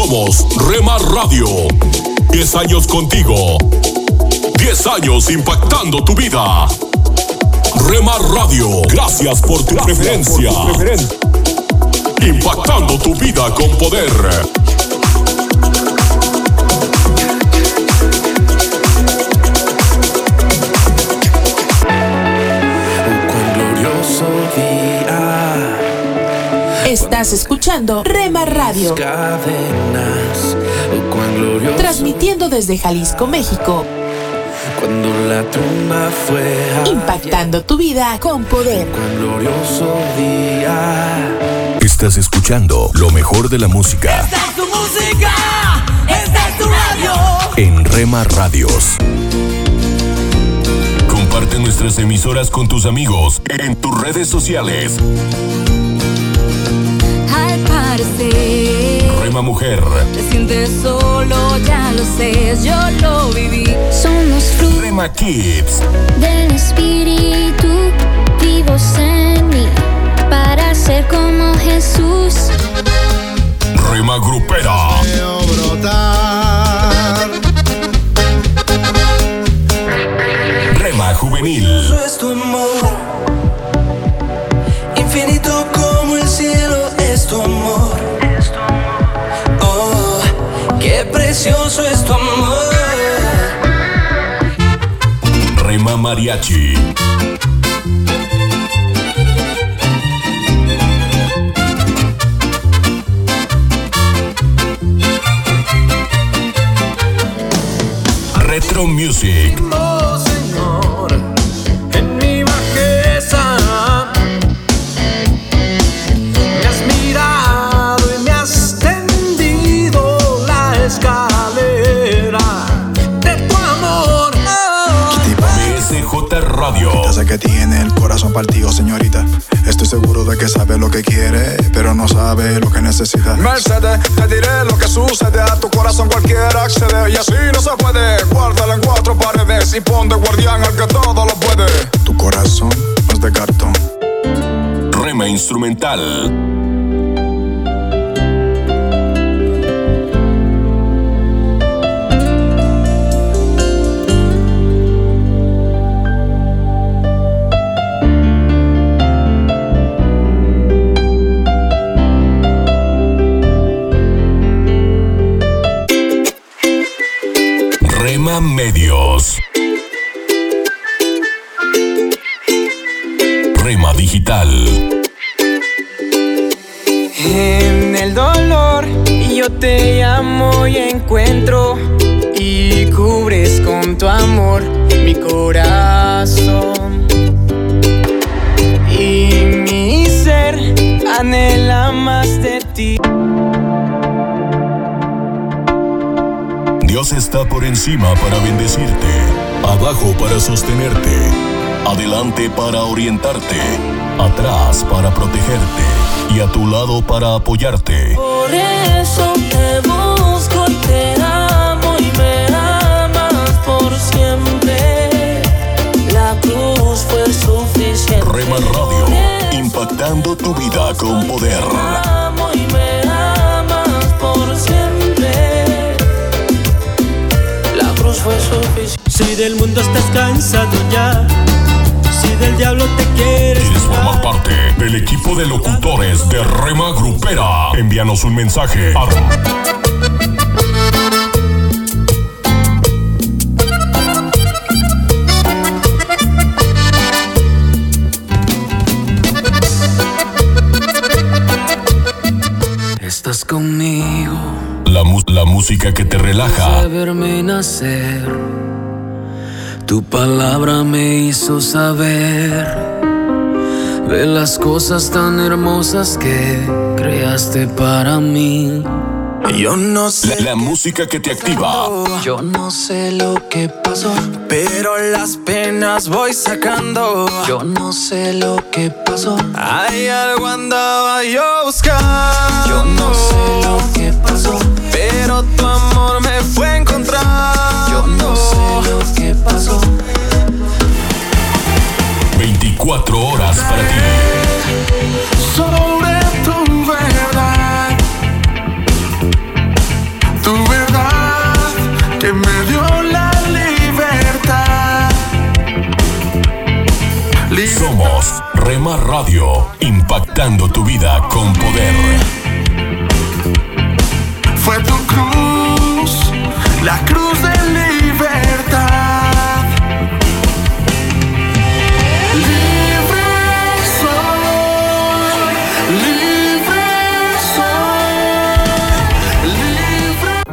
Somos Rema Radio. 10 años contigo. 10 años impactando tu vida. Rema Radio, gracias por tu preferencia. Impactando tu vida con poder. Estás escuchando Rema Radio. Transmitiendo desde Jalisco, México. Cuando la tumba fue impactando tu vida con poder. glorioso día. Estás escuchando lo mejor de la música. Esta es tu música, esta es tu radio. En Rema Radios. Comparte nuestras emisoras con tus amigos en tus redes sociales. Al parecer, Rema Mujer, te sientes solo, ya lo sé, yo lo viví. Somos frutos Rema Kids, del Espíritu, vivos en mí, para ser como Jesús. Rema Grupera, Rema Juvenil, precioso es tu amor. Rema Mariachi, Retro Music, Radio, Ya sé que tiene el corazón partido, señorita. Estoy seguro de que sabe lo que quiere, pero no sabe lo que necesita. Mercedes, te diré lo que sucede. A tu corazón cualquiera accede. Y así no se puede. Guárdala en cuatro paredes y pon de guardián al que todo lo puede. Tu corazón es de cartón. Rema Instrumental, Medios, Rema Digital, En el dolor yo te llamo y encuentro y cubres con tu amor mi corazón. Y mi ser anhela más de ti. Dios está por encima para bendecirte, abajo para sostenerte, adelante para orientarte, atrás para protegerte y a tu lado para apoyarte. Por eso te busco, te amo y me amas por siempre. La cruz fue suficiente. Rema Radio, impactando tu vida con poder. Te amo y me amas por siempre. Fue suficiente. Si del mundo estás cansado ya, si del diablo te quieres ¿Quieres formar parte del equipo de locutores de Rema Grupera? Envíanos un mensaje a conmigo, la, música que te relaja. nacer. Tu palabra me hizo saber de las cosas tan hermosas que creaste para mí. Yo no La, sé, la música que te activa. yo no sé lo que pasó, pero las penas voy sacando. Yo no sé lo que pasó. Hay algo andaba yo buscando. Yo no sé lo que pasó, pero tu amor me fue a encontrar. Yo no sé lo que pasó. 24 horas para ti. Radio, impactando tu vida con poder. Fue tu cruz, la cruz de libertad. Libre soy, libre soy, libre.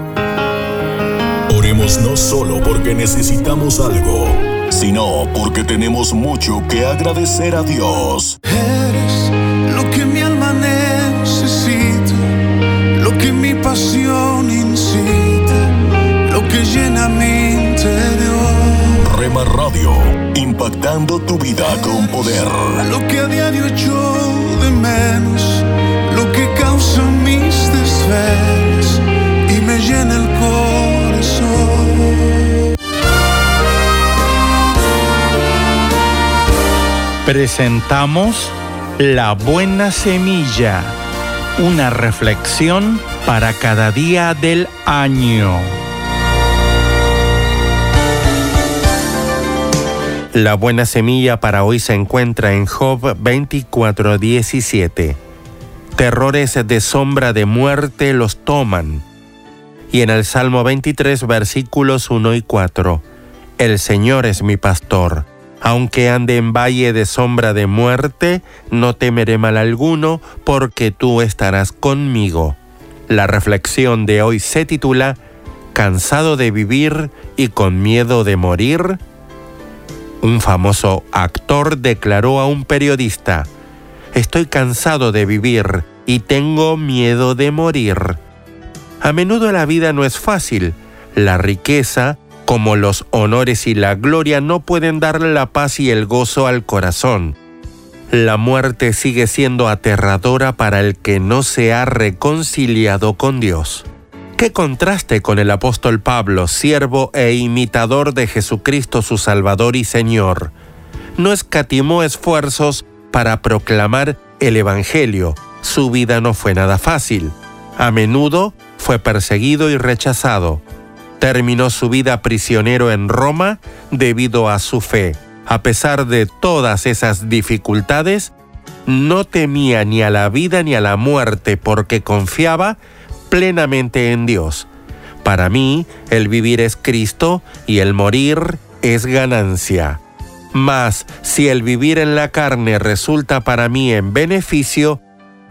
Oremos no solo porque necesitamos algo sino porque tenemos mucho que agradecer a Dios. Eres lo que mi alma necesita, lo que mi pasión incita, lo que llena mi interior. Rema Radio, impactando tu vida con poder. Lo que a diario echo de menos, lo que causa mis desvelos presentamos La Buena Semilla, una reflexión para cada día del año. La buena semilla para hoy se encuentra en Job 24:17. Terrores de sombra de muerte los toman. Y en el Salmo 23 versículos 1 y 4. El Señor es mi pastor aunque ande en valle de sombra de muerte, no temeré mal alguno, porque tú estarás conmigo. La reflexión de hoy se titula ¿Cansado de vivir y con miedo de morir? Un famoso actor declaró a un periodista, Estoy cansado de vivir y tengo miedo de morir. A menudo la vida no es fácil. La riqueza, como los honores y la gloria no pueden dar la paz y el gozo al corazón. La muerte sigue siendo aterradora para el que no se ha reconciliado con Dios. Qué contraste con el apóstol Pablo, siervo e imitador de Jesucristo su Salvador y Señor. No escatimó esfuerzos para proclamar el Evangelio. Su vida no fue nada fácil. A menudo fue perseguido y rechazado terminó su vida prisionero en Roma debido a su fe. A pesar de todas esas dificultades, no temía ni a la vida ni a la muerte porque confiaba plenamente en Dios. Para mí, el vivir es Cristo y el morir es ganancia. Mas si el vivir en la carne resulta para mí en beneficio,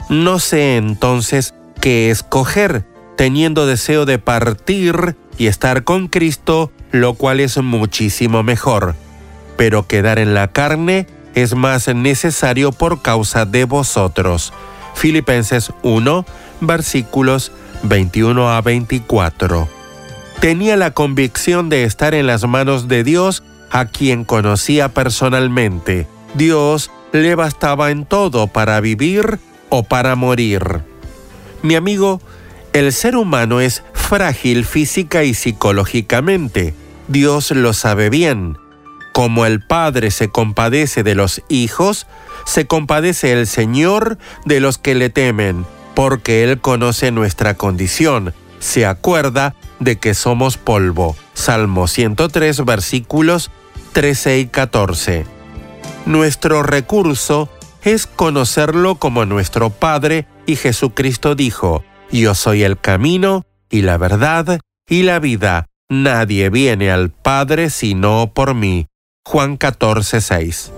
no sé entonces qué escoger, teniendo deseo de partir y estar con Cristo, lo cual es muchísimo mejor. Pero quedar en la carne es más necesario por causa de vosotros. Filipenses 1, versículos 21 a 24. Tenía la convicción de estar en las manos de Dios a quien conocía personalmente. Dios le bastaba en todo para vivir o para morir. Mi amigo, el ser humano es frágil física y psicológicamente. Dios lo sabe bien. Como el Padre se compadece de los hijos, se compadece el Señor de los que le temen, porque Él conoce nuestra condición, se acuerda de que somos polvo. Salmo 103 versículos 13 y 14. Nuestro recurso es conocerlo como nuestro Padre y Jesucristo dijo, Yo soy el camino, y la verdad y la vida. Nadie viene al Padre sino por mí. Juan 14, 6.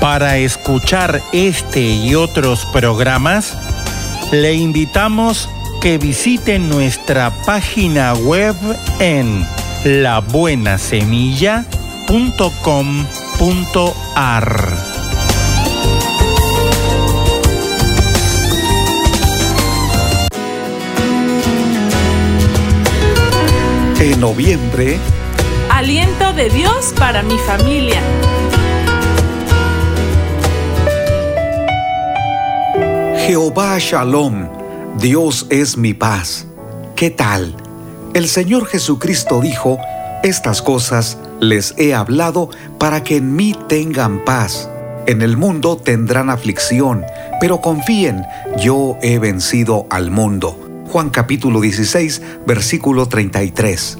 Para escuchar este y otros programas, le invitamos que visite nuestra página web en labuenasemilla.com.ar. En noviembre, Aliento de Dios para mi familia. Jehová Shalom, Dios es mi paz. ¿Qué tal? El Señor Jesucristo dijo, estas cosas les he hablado para que en mí tengan paz. En el mundo tendrán aflicción, pero confíen, yo he vencido al mundo. Juan capítulo 16, versículo 33.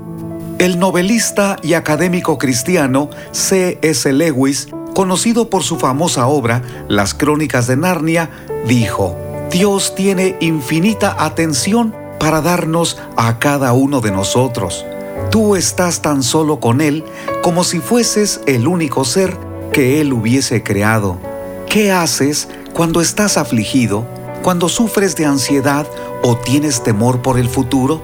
El novelista y académico cristiano C.S. Lewis, conocido por su famosa obra Las Crónicas de Narnia, dijo, Dios tiene infinita atención para darnos a cada uno de nosotros. Tú estás tan solo con Él como si fueses el único ser que Él hubiese creado. ¿Qué haces cuando estás afligido, cuando sufres de ansiedad o tienes temor por el futuro?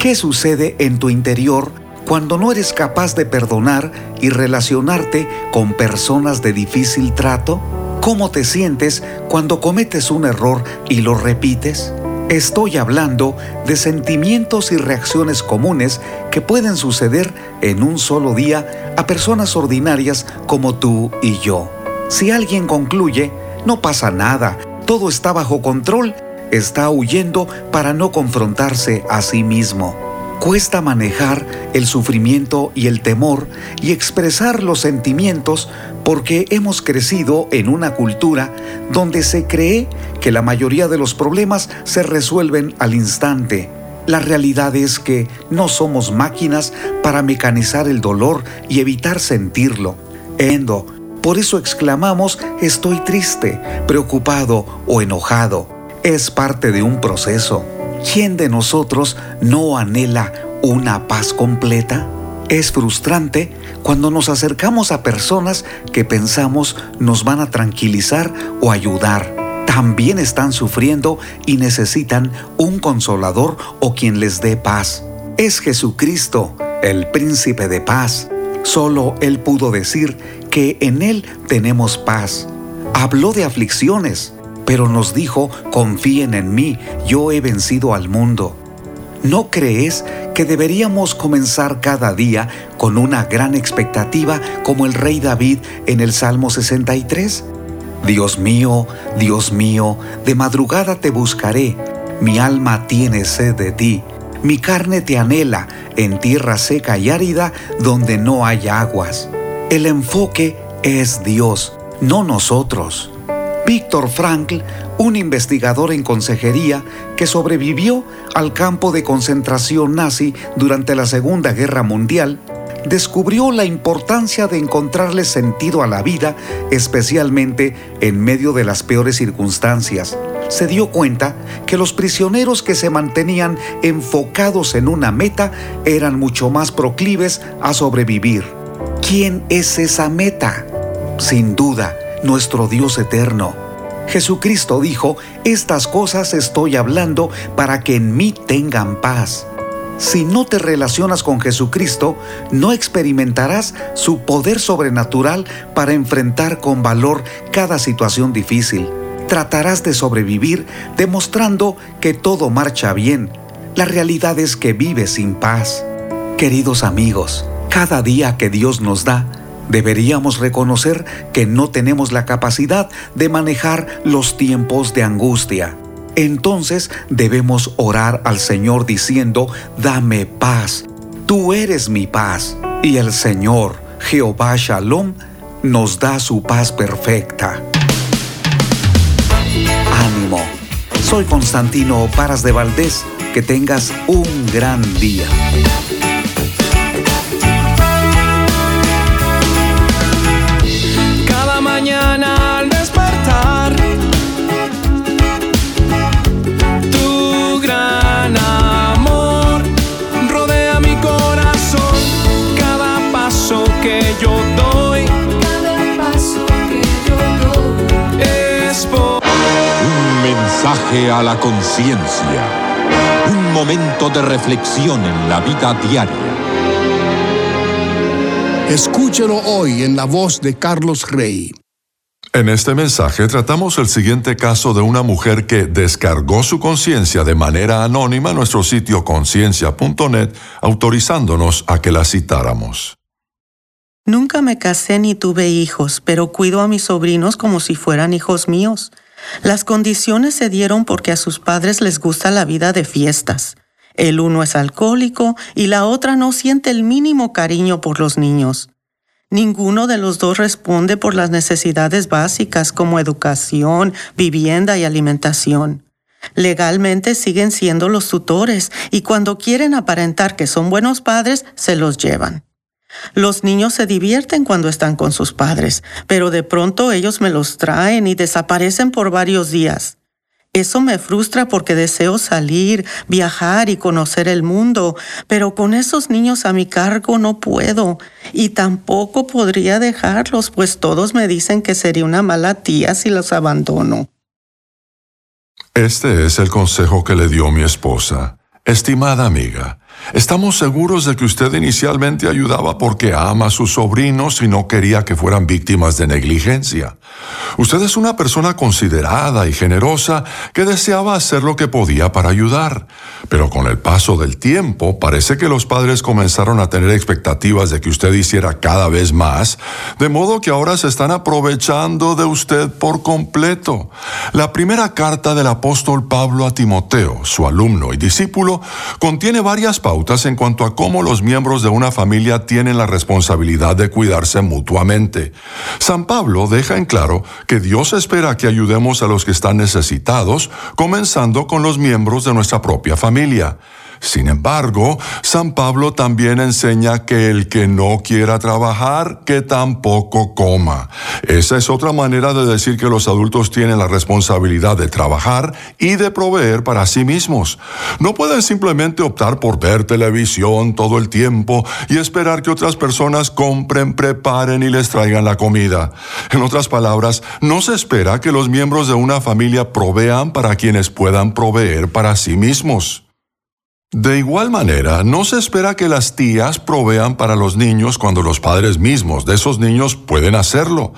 ¿Qué sucede en tu interior cuando no eres capaz de perdonar y relacionarte con personas de difícil trato? ¿Cómo te sientes cuando cometes un error y lo repites? Estoy hablando de sentimientos y reacciones comunes que pueden suceder en un solo día a personas ordinarias como tú y yo. Si alguien concluye, no pasa nada, todo está bajo control, está huyendo para no confrontarse a sí mismo. Cuesta manejar el sufrimiento y el temor y expresar los sentimientos porque hemos crecido en una cultura donde se cree que la mayoría de los problemas se resuelven al instante. La realidad es que no somos máquinas para mecanizar el dolor y evitar sentirlo. Endo, por eso exclamamos estoy triste, preocupado o enojado. Es parte de un proceso. ¿Quién de nosotros no anhela una paz completa? Es frustrante cuando nos acercamos a personas que pensamos nos van a tranquilizar o ayudar. También están sufriendo y necesitan un consolador o quien les dé paz. Es Jesucristo, el príncipe de paz. Solo Él pudo decir que en Él tenemos paz. Habló de aflicciones, pero nos dijo, confíen en mí, yo he vencido al mundo. ¿No crees que deberíamos comenzar cada día con una gran expectativa como el rey David en el Salmo 63? Dios mío, Dios mío, de madrugada te buscaré, mi alma tiene sed de ti, mi carne te anhela en tierra seca y árida donde no hay aguas. El enfoque es Dios, no nosotros. Víctor Frankl, un investigador en consejería que sobrevivió al campo de concentración nazi durante la Segunda Guerra Mundial, descubrió la importancia de encontrarle sentido a la vida, especialmente en medio de las peores circunstancias. Se dio cuenta que los prisioneros que se mantenían enfocados en una meta eran mucho más proclives a sobrevivir. ¿Quién es esa meta? Sin duda, nuestro Dios eterno. Jesucristo dijo, estas cosas estoy hablando para que en mí tengan paz. Si no te relacionas con Jesucristo, no experimentarás su poder sobrenatural para enfrentar con valor cada situación difícil. Tratarás de sobrevivir demostrando que todo marcha bien. La realidad es que vives sin paz. Queridos amigos, cada día que Dios nos da, deberíamos reconocer que no tenemos la capacidad de manejar los tiempos de angustia entonces debemos orar al Señor diciendo, dame paz, tú eres mi paz. Y el Señor, Jehová Shalom, nos da su paz perfecta. Ánimo. Soy Constantino Paras de Valdés. Que tengas un gran día. A la conciencia. Un momento de reflexión en la vida diaria. Escúchelo hoy en la voz de Carlos Rey. En este mensaje tratamos el siguiente caso de una mujer que descargó su conciencia de manera anónima en nuestro sitio conciencia.net, autorizándonos a que la citáramos. Nunca me casé ni tuve hijos, pero cuido a mis sobrinos como si fueran hijos míos. Las condiciones se dieron porque a sus padres les gusta la vida de fiestas. El uno es alcohólico y la otra no siente el mínimo cariño por los niños. Ninguno de los dos responde por las necesidades básicas como educación, vivienda y alimentación. Legalmente siguen siendo los tutores y cuando quieren aparentar que son buenos padres, se los llevan. Los niños se divierten cuando están con sus padres, pero de pronto ellos me los traen y desaparecen por varios días. Eso me frustra porque deseo salir, viajar y conocer el mundo, pero con esos niños a mi cargo no puedo y tampoco podría dejarlos, pues todos me dicen que sería una mala tía si los abandono. Este es el consejo que le dio mi esposa. Estimada amiga, Estamos seguros de que usted inicialmente ayudaba porque ama a sus sobrinos y no quería que fueran víctimas de negligencia. Usted es una persona considerada y generosa que deseaba hacer lo que podía para ayudar. Pero con el paso del tiempo parece que los padres comenzaron a tener expectativas de que usted hiciera cada vez más, de modo que ahora se están aprovechando de usted por completo. La primera carta del apóstol Pablo a Timoteo, su alumno y discípulo, contiene varias en cuanto a cómo los miembros de una familia tienen la responsabilidad de cuidarse mutuamente. San Pablo deja en claro que Dios espera que ayudemos a los que están necesitados, comenzando con los miembros de nuestra propia familia. Sin embargo, San Pablo también enseña que el que no quiera trabajar, que tampoco coma. Esa es otra manera de decir que los adultos tienen la responsabilidad de trabajar y de proveer para sí mismos. No pueden simplemente optar por ver televisión todo el tiempo y esperar que otras personas compren, preparen y les traigan la comida. En otras palabras, no se espera que los miembros de una familia provean para quienes puedan proveer para sí mismos. De igual manera, no se espera que las tías provean para los niños cuando los padres mismos de esos niños pueden hacerlo.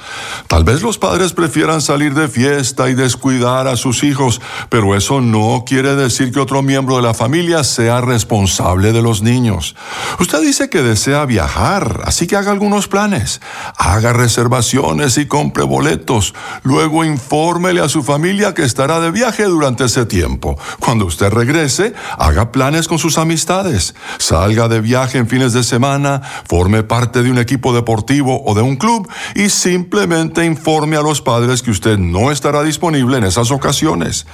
Tal vez los padres prefieran salir de fiesta y descuidar a sus hijos, pero eso no quiere decir que otro miembro de la familia sea responsable de los niños. Usted dice que desea viajar, así que haga algunos planes. Haga reservaciones y compre boletos. Luego infórmele a su familia que estará de viaje durante ese tiempo. Cuando usted regrese, haga planes con sus amistades, salga de viaje en fines de semana, forme parte de un equipo deportivo o de un club y simplemente informe a los padres que usted no estará disponible en esas ocasiones.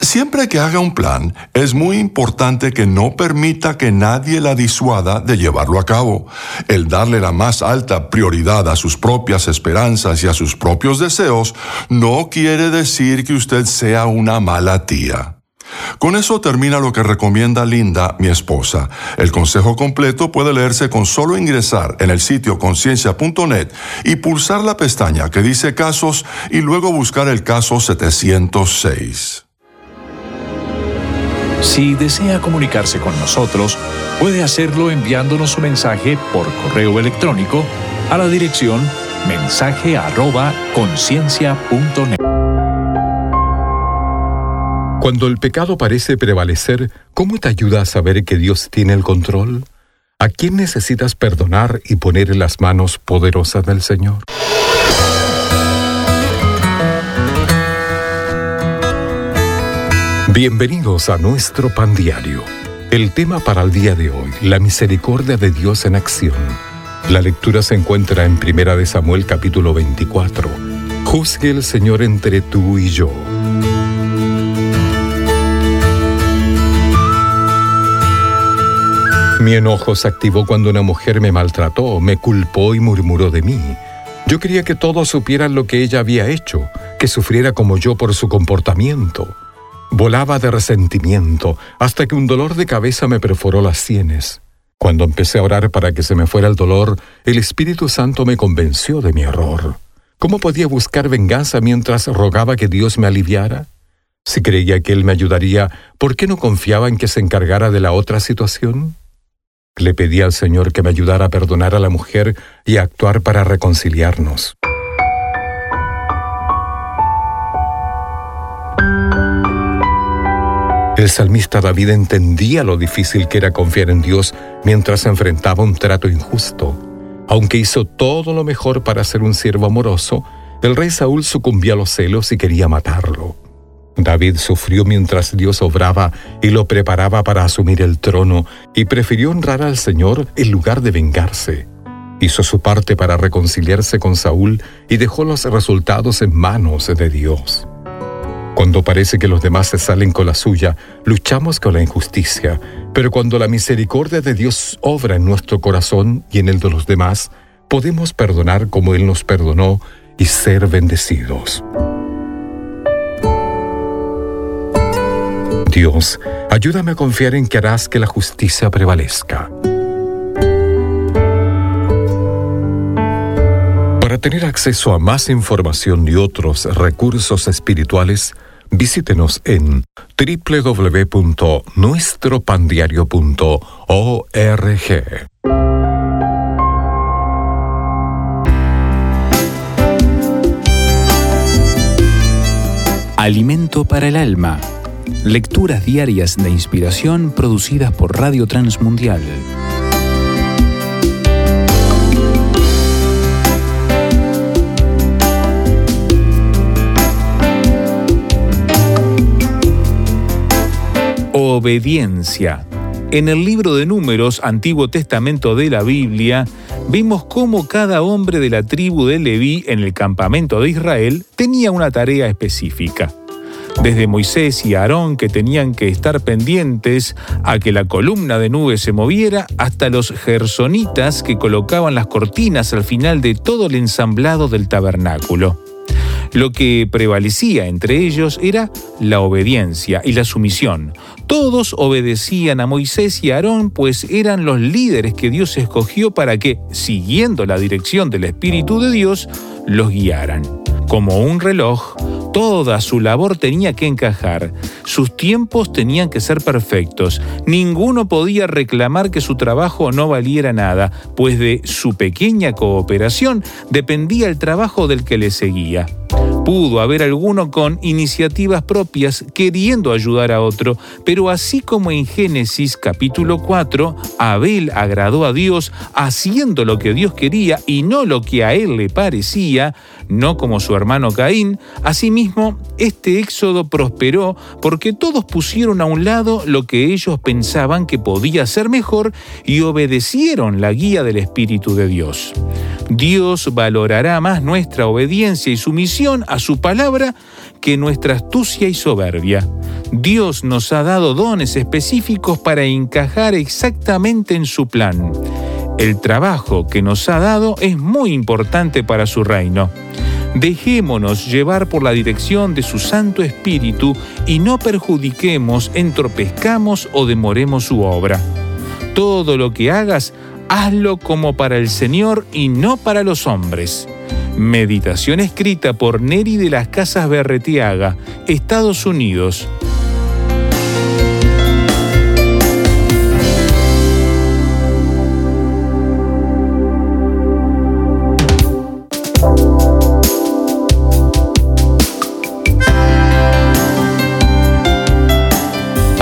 Siempre que haga un plan, es muy importante que no permita que nadie la disuada de llevarlo a cabo. El darle la más alta prioridad a sus propias esperanzas y a sus propios deseos no quiere decir que usted sea una mala tía. Con eso termina lo que recomienda Linda, mi esposa. El consejo completo puede leerse con solo ingresar en el sitio conciencia.net y pulsar la pestaña que dice casos y luego buscar el caso 706. Si desea comunicarse con nosotros, puede hacerlo enviándonos un mensaje por correo electrónico a la dirección mensaje Cuando el pecado parece prevalecer, ¿cómo te ayuda a saber que Dios tiene el control? ¿A quién necesitas perdonar y poner en las manos poderosas del Señor? Bienvenidos a nuestro pan diario. El tema para el día de hoy, la misericordia de Dios en acción. La lectura se encuentra en Primera de Samuel capítulo 24. Juzgue el Señor entre tú y yo. Mi enojo se activó cuando una mujer me maltrató, me culpó y murmuró de mí. Yo quería que todos supieran lo que ella había hecho, que sufriera como yo por su comportamiento. Volaba de resentimiento hasta que un dolor de cabeza me perforó las sienes. Cuando empecé a orar para que se me fuera el dolor, el Espíritu Santo me convenció de mi error. ¿Cómo podía buscar venganza mientras rogaba que Dios me aliviara? Si creía que Él me ayudaría, ¿por qué no confiaba en que se encargara de la otra situación? Le pedí al Señor que me ayudara a perdonar a la mujer y a actuar para reconciliarnos. El salmista David entendía lo difícil que era confiar en Dios mientras enfrentaba un trato injusto. Aunque hizo todo lo mejor para ser un siervo amoroso, el rey Saúl sucumbió a los celos y quería matarlo. David sufrió mientras Dios obraba y lo preparaba para asumir el trono y prefirió honrar al Señor en lugar de vengarse. Hizo su parte para reconciliarse con Saúl y dejó los resultados en manos de Dios. Cuando parece que los demás se salen con la suya, luchamos con la injusticia, pero cuando la misericordia de Dios obra en nuestro corazón y en el de los demás, podemos perdonar como Él nos perdonó y ser bendecidos. Dios, ayúdame a confiar en que harás que la justicia prevalezca. Para tener acceso a más información y otros recursos espirituales, visítenos en www.nuestropandiario.org. Alimento para el alma. Lecturas diarias de inspiración producidas por Radio Transmundial. Obediencia. En el libro de Números, Antiguo Testamento de la Biblia, vimos cómo cada hombre de la tribu de Leví en el campamento de Israel tenía una tarea específica. Desde Moisés y Aarón, que tenían que estar pendientes a que la columna de nube se moviera, hasta los gersonitas que colocaban las cortinas al final de todo el ensamblado del tabernáculo. Lo que prevalecía entre ellos era la obediencia y la sumisión. Todos obedecían a Moisés y Aarón, pues eran los líderes que Dios escogió para que, siguiendo la dirección del Espíritu de Dios, los guiaran. Como un reloj, toda su labor tenía que encajar, sus tiempos tenían que ser perfectos, ninguno podía reclamar que su trabajo no valiera nada, pues de su pequeña cooperación dependía el trabajo del que le seguía. Pudo haber alguno con iniciativas propias queriendo ayudar a otro, pero así como en Génesis capítulo 4, Abel agradó a Dios haciendo lo que Dios quería y no lo que a él le parecía, no como su hermano Caín, asimismo este éxodo prosperó porque todos pusieron a un lado lo que ellos pensaban que podía ser mejor y obedecieron la guía del Espíritu de Dios. Dios valorará más nuestra obediencia y sumisión a su palabra que nuestra astucia y soberbia. Dios nos ha dado dones específicos para encajar exactamente en su plan. El trabajo que nos ha dado es muy importante para su reino. Dejémonos llevar por la dirección de su Santo Espíritu y no perjudiquemos, entorpezcamos o demoremos su obra. Todo lo que hagas, hazlo como para el Señor y no para los hombres. Meditación escrita por Neri de las Casas Berretiaga, Estados Unidos.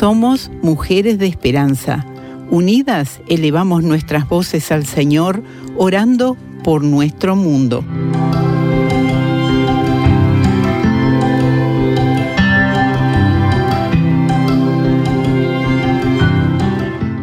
Somos mujeres de esperanza. Unidas elevamos nuestras voces al Señor, orando por nuestro mundo.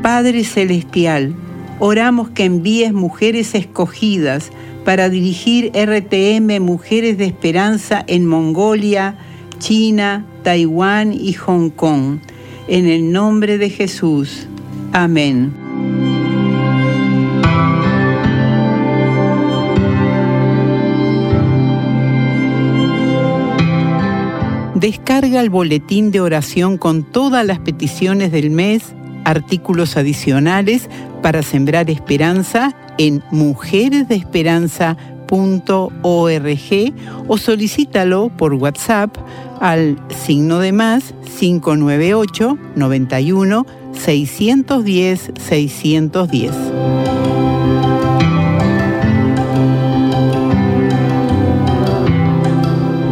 Padre Celestial, oramos que envíes mujeres escogidas para dirigir RTM Mujeres de Esperanza en Mongolia, China, Taiwán y Hong Kong en el nombre de Jesús. Amén. Descarga el boletín de oración con todas las peticiones del mes, artículos adicionales para sembrar esperanza en mujeresdeesperanza.org o solicítalo por WhatsApp al signo de más 598 91 610 610.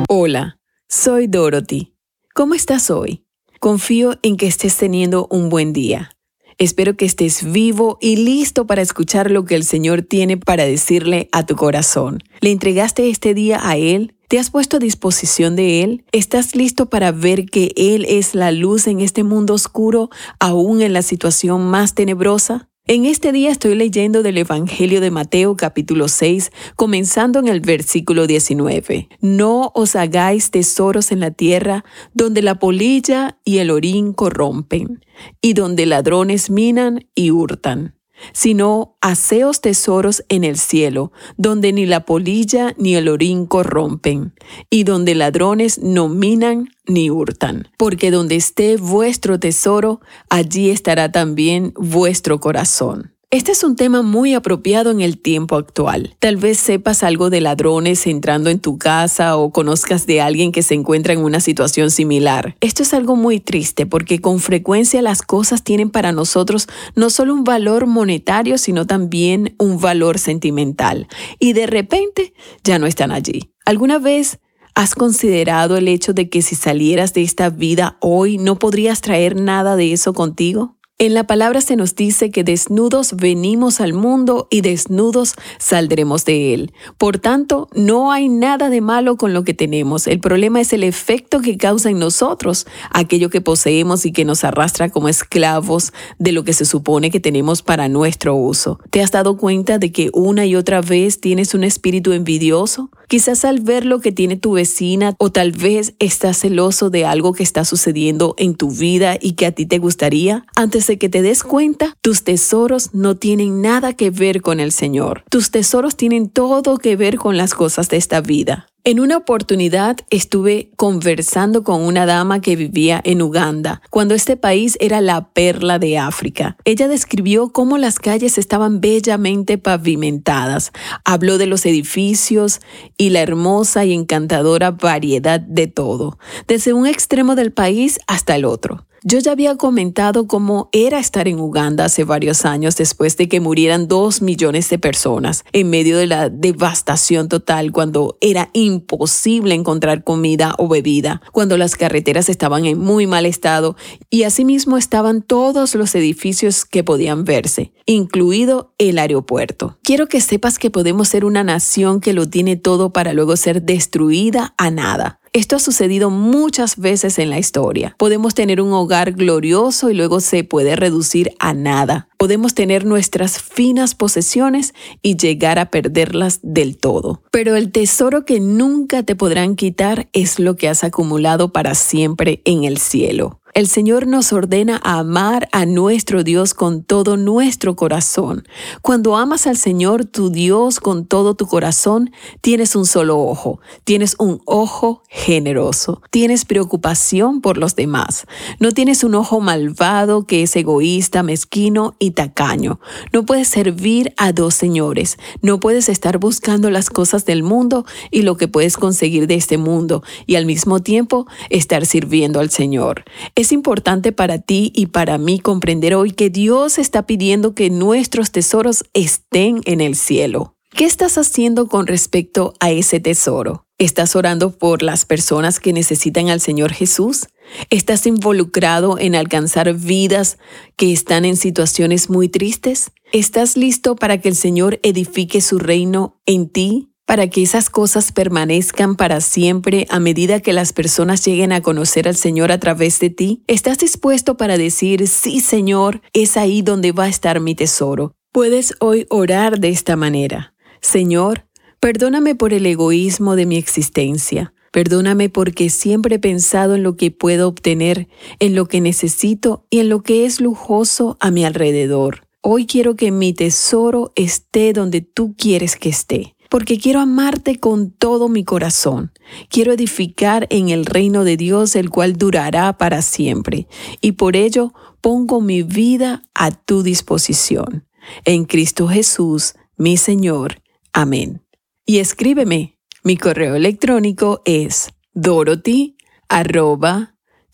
Hola. soy Dorothy. ¿Cómo estás hoy? Confío en que estés teniendo un buen día. Espero que estés vivo y listo para escuchar lo que el Señor tiene para decirle a tu corazón. ¿Le entregaste este día a Él? ¿Te has puesto a disposición de Él? ¿Estás listo para ver que Él es la luz en este mundo oscuro, aún en la situación más tenebrosa? En este día estoy leyendo del Evangelio de Mateo capítulo 6, comenzando en el versículo 19. No os hagáis tesoros en la tierra, donde la polilla y el orín corrompen, y donde ladrones minan y hurtan sino haceos tesoros en el cielo, donde ni la polilla ni el orín corrompen, y donde ladrones no minan ni hurtan. Porque donde esté vuestro tesoro, allí estará también vuestro corazón. Este es un tema muy apropiado en el tiempo actual. Tal vez sepas algo de ladrones entrando en tu casa o conozcas de alguien que se encuentra en una situación similar. Esto es algo muy triste porque con frecuencia las cosas tienen para nosotros no solo un valor monetario, sino también un valor sentimental. Y de repente ya no están allí. ¿Alguna vez ¿Has considerado el hecho de que si salieras de esta vida hoy no podrías traer nada de eso contigo? En la palabra se nos dice que desnudos venimos al mundo y desnudos saldremos de él. Por tanto, no hay nada de malo con lo que tenemos. El problema es el efecto que causa en nosotros aquello que poseemos y que nos arrastra como esclavos de lo que se supone que tenemos para nuestro uso. ¿Te has dado cuenta de que una y otra vez tienes un espíritu envidioso? Quizás al ver lo que tiene tu vecina o tal vez estás celoso de algo que está sucediendo en tu vida y que a ti te gustaría. Antes que te des cuenta, tus tesoros no tienen nada que ver con el Señor. Tus tesoros tienen todo que ver con las cosas de esta vida. En una oportunidad estuve conversando con una dama que vivía en Uganda, cuando este país era la perla de África. Ella describió cómo las calles estaban bellamente pavimentadas. Habló de los edificios y la hermosa y encantadora variedad de todo, desde un extremo del país hasta el otro. Yo ya había comentado cómo era estar en Uganda hace varios años después de que murieran dos millones de personas en medio de la devastación total cuando era imposible encontrar comida o bebida, cuando las carreteras estaban en muy mal estado y asimismo estaban todos los edificios que podían verse, incluido el aeropuerto. Quiero que sepas que podemos ser una nación que lo tiene todo para luego ser destruida a nada. Esto ha sucedido muchas veces en la historia. Podemos tener un hogar glorioso y luego se puede reducir a nada. Podemos tener nuestras finas posesiones y llegar a perderlas del todo. Pero el tesoro que nunca te podrán quitar es lo que has acumulado para siempre en el cielo. El Señor nos ordena amar a nuestro Dios con todo nuestro corazón. Cuando amas al Señor tu Dios con todo tu corazón, tienes un solo ojo, tienes un ojo generoso, tienes preocupación por los demás, no tienes un ojo malvado que es egoísta, mezquino y tacaño. No puedes servir a dos señores, no puedes estar buscando las cosas del mundo y lo que puedes conseguir de este mundo y al mismo tiempo estar sirviendo al Señor. Importante para ti y para mí comprender hoy que Dios está pidiendo que nuestros tesoros estén en el cielo. ¿Qué estás haciendo con respecto a ese tesoro? ¿Estás orando por las personas que necesitan al Señor Jesús? ¿Estás involucrado en alcanzar vidas que están en situaciones muy tristes? ¿Estás listo para que el Señor edifique su reino en ti? Para que esas cosas permanezcan para siempre a medida que las personas lleguen a conocer al Señor a través de ti? ¿Estás dispuesto para decir, sí Señor, es ahí donde va a estar mi tesoro? Puedes hoy orar de esta manera. Señor, perdóname por el egoísmo de mi existencia. Perdóname porque siempre he pensado en lo que puedo obtener, en lo que necesito y en lo que es lujoso a mi alrededor. Hoy quiero que mi tesoro esté donde tú quieres que esté porque quiero amarte con todo mi corazón. Quiero edificar en el reino de Dios, el cual durará para siempre, y por ello pongo mi vida a tu disposición. En Cristo Jesús, mi Señor. Amén. Y escríbeme. Mi correo electrónico es dorothy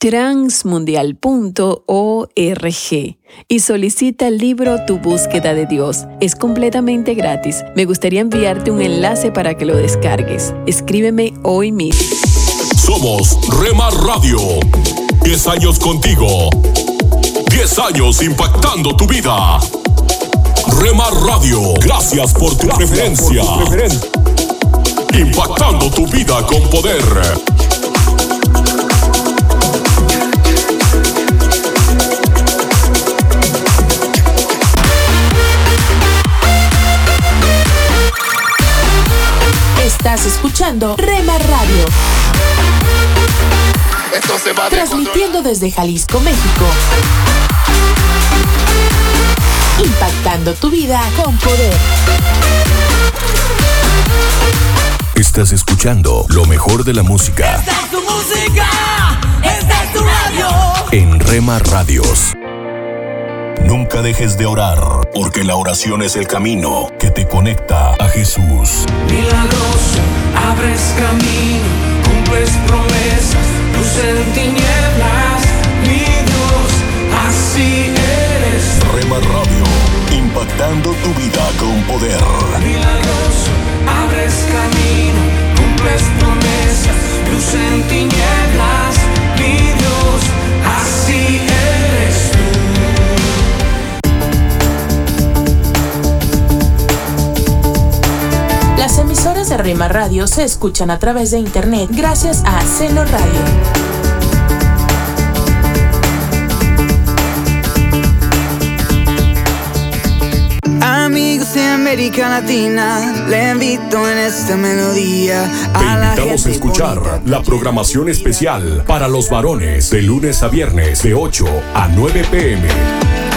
transmundial.org y solicita el libro Tu búsqueda de Dios. Es completamente gratis. Me gustaría enviarte un enlace para que lo descargues. Escríbeme hoy mismo. Somos Rema Radio. 10 años contigo. 10 años impactando tu vida. Rema Radio, gracias por tu preferencia. Impactando tu vida con poder. Estás escuchando Rema Radio. Transmitiendo desde Jalisco, México. Impactando tu vida con poder. Estás escuchando lo mejor de la música Esta es tu música, esta es tu radio. en Rema Radios. Nunca dejes de orar, porque la oración es el camino que te conecta a Jesús. Milagroso, abres camino, cumples promesas, luz en tinieblas, mi Dios, así eres. Rema Radio, impactando tu vida con poder. Milagroso, abres camino, cumples promesas, luz en tinieblas, de Rema Radio se escuchan a través de internet gracias a Celo Radio. Amigos de América Latina, le invito en esta melodía Te a la invitamos a escuchar la programación especial para los varones de lunes a viernes de 8 a 9 pm.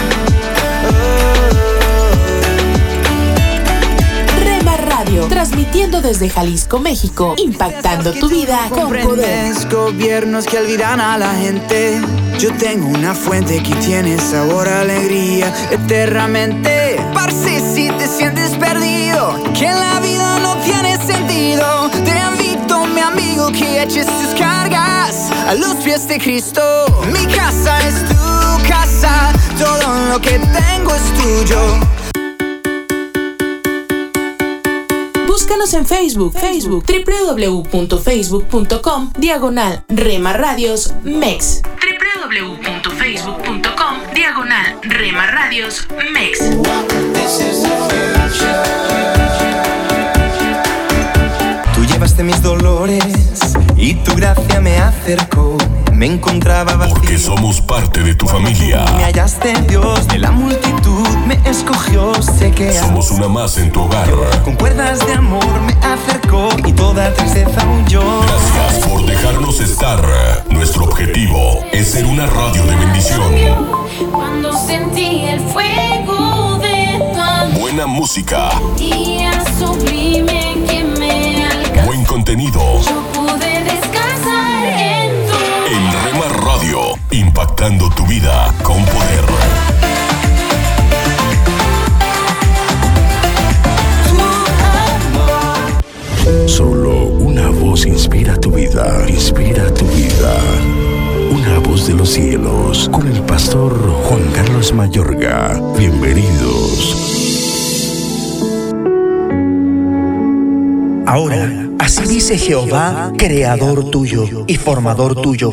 Transmitiendo desde Jalisco, México, impactando tu vida con poder. Gobiernos que olvidan a la gente. Yo tengo una fuente que tiene sabor a alegría eternamente. Parce, si te sientes perdido, que la vida no tiene sentido, te invito, mi amigo, que eches tus cargas a los pies de Cristo. Mi casa es tu casa, todo lo que tengo es tuyo. Búscanos en Facebook, Facebook, www.facebook.com, diagonal Rema Radios MEX. www.facebook.com, diagonal Rema Radios MEX. Tú llevaste mis dolores y tu gracia me acercó. Me encontraba vacío. Porque somos parte de tu familia. Me hallaste Dios de la multitud, me escogió, sé que Somos una más en tu hogar. con cuerdas de amor me acercó y toda tristeza huyó. Gracias por dejarnos estar. Nuestro objetivo es ser una radio de bendición. Cuando sentí el fuego de tu amor, Buena música, día sublime que me alcanzó. buen contenido. Pude descansar en impactando tu vida con poder. Solo una voz inspira tu vida, inspira tu vida. Una voz de los cielos, con el pastor Juan Carlos Mayorga. Bienvenidos. Ahora, así dice Jehová, creador tuyo y formador tuyo.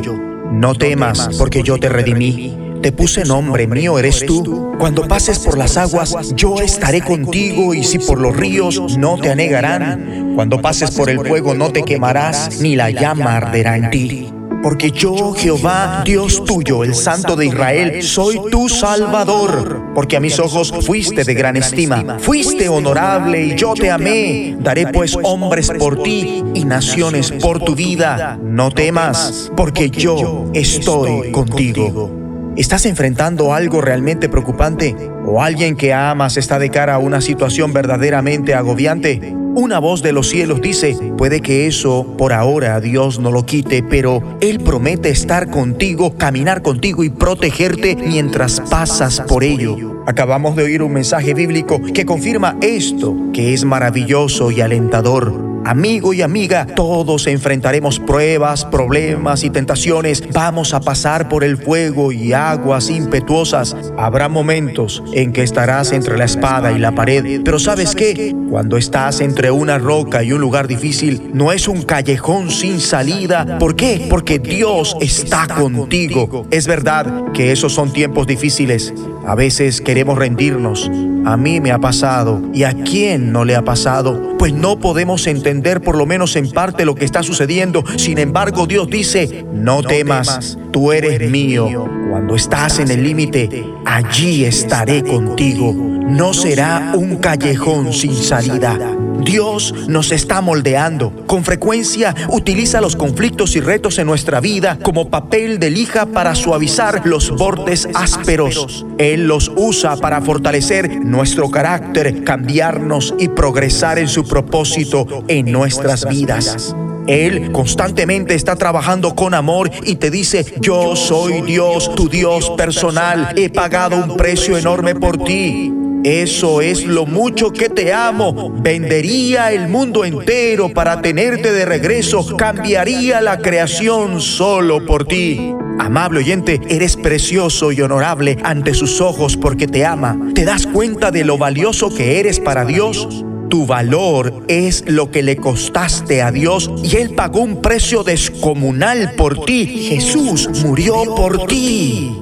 No temas, porque yo te redimí. Te puse nombre, mío eres tú. Cuando pases por las aguas, yo estaré contigo, y si por los ríos, no te anegarán. Cuando pases por el fuego, no te quemarás, ni la llama arderá en ti. Porque yo, Jehová, Dios tuyo, el Santo de Israel, soy tu Salvador. Porque a mis ojos fuiste de gran estima, fuiste honorable y yo te amé. Daré pues hombres por ti y naciones por tu vida. No temas, porque yo estoy contigo. ¿Estás enfrentando algo realmente preocupante? ¿O alguien que amas está de cara a una situación verdaderamente agobiante? Una voz de los cielos dice, puede que eso por ahora Dios no lo quite, pero Él promete estar contigo, caminar contigo y protegerte mientras pasas por ello. Acabamos de oír un mensaje bíblico que confirma esto, que es maravilloso y alentador. Amigo y amiga, todos enfrentaremos pruebas, problemas y tentaciones. Vamos a pasar por el fuego y aguas impetuosas. Habrá momentos en que estarás entre la espada y la pared. Pero ¿sabes qué? Cuando estás entre una roca y un lugar difícil, no es un callejón sin salida. ¿Por qué? Porque Dios está contigo. Es verdad que esos son tiempos difíciles. A veces queremos rendirnos. A mí me ha pasado. ¿Y a quién no le ha pasado? Pues no podemos entender por lo menos en parte lo que está sucediendo. Sin embargo, Dios dice, no temas, tú eres mío. Cuando estás en el límite, allí estaré contigo. No será un callejón sin salida. Dios nos está moldeando. Con frecuencia utiliza los conflictos y retos en nuestra vida como papel de lija para suavizar los bordes ásperos. Él los usa para fortalecer nuestro carácter, cambiarnos y progresar en su propósito en nuestras vidas. Él constantemente está trabajando con amor y te dice, yo soy Dios, tu Dios personal, he pagado un precio enorme por ti. Eso es lo mucho que te amo. Vendería el mundo entero para tenerte de regreso. Cambiaría la creación solo por ti. Amable oyente, eres precioso y honorable ante sus ojos porque te ama. ¿Te das cuenta de lo valioso que eres para Dios? Tu valor es lo que le costaste a Dios y Él pagó un precio descomunal por ti. Jesús murió por ti.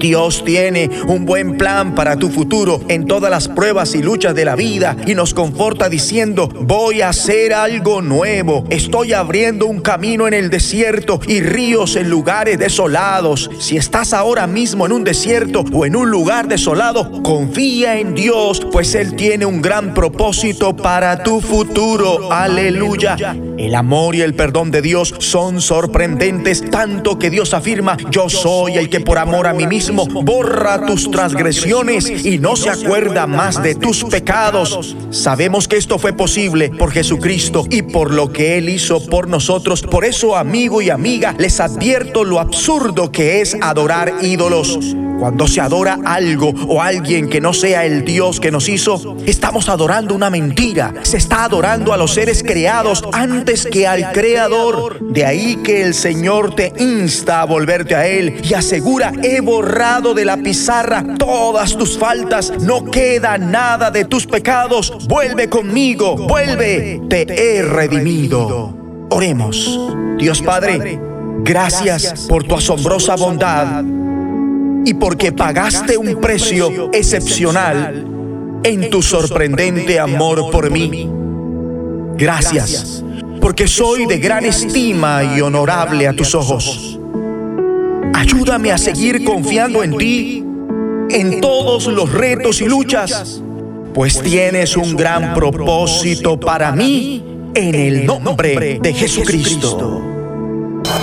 Dios tiene un buen plan para tu futuro en todas las pruebas y luchas de la vida y nos conforta diciendo, voy a hacer algo nuevo, estoy abriendo un camino en el desierto y ríos en lugares desolados. Si estás ahora mismo en un desierto o en un lugar desolado, confía en Dios, pues Él tiene un gran propósito para tu futuro. Aleluya. El amor y el perdón de Dios son sorprendentes, tanto que Dios afirma, yo soy el que por amor a mí mismo borra tus transgresiones y no se acuerda más de tus pecados. Sabemos que esto fue posible por Jesucristo y por lo que Él hizo por nosotros. Por eso, amigo y amiga, les advierto lo absurdo que es adorar ídolos. Cuando se adora algo o alguien que no sea el Dios que nos hizo, estamos adorando una mentira. Se está adorando a los seres creados antes que al Creador. De ahí que el Señor te insta a volverte a Él y asegura, he borrado de la pizarra todas tus faltas, no queda nada de tus pecados. Vuelve conmigo, vuelve, te he redimido. Oremos. Dios Padre, gracias por tu asombrosa bondad y porque pagaste un precio excepcional en tu sorprendente amor por mí. Gracias, porque soy de gran estima y honorable a tus ojos. Ayúdame a seguir confiando en ti en todos los retos y luchas, pues tienes un gran propósito para mí en el nombre de Jesucristo.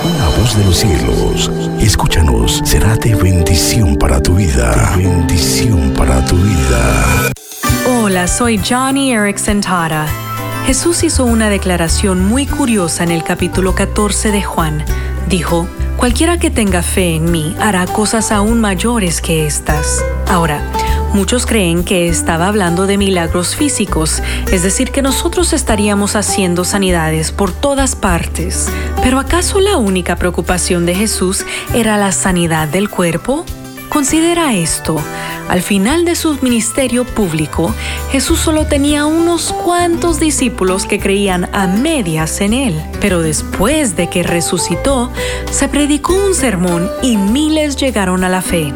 Una voz de los cielos, escúchanos, será de bendición para tu vida. Bendición para tu vida. Hola, soy Johnny Erickson Tara. Jesús hizo una declaración muy curiosa en el capítulo 14 de Juan. Dijo, cualquiera que tenga fe en mí hará cosas aún mayores que estas. Ahora, Muchos creen que estaba hablando de milagros físicos, es decir, que nosotros estaríamos haciendo sanidades por todas partes. Pero ¿acaso la única preocupación de Jesús era la sanidad del cuerpo? Considera esto. Al final de su ministerio público, Jesús solo tenía unos cuantos discípulos que creían a medias en él. Pero después de que resucitó, se predicó un sermón y miles llegaron a la fe.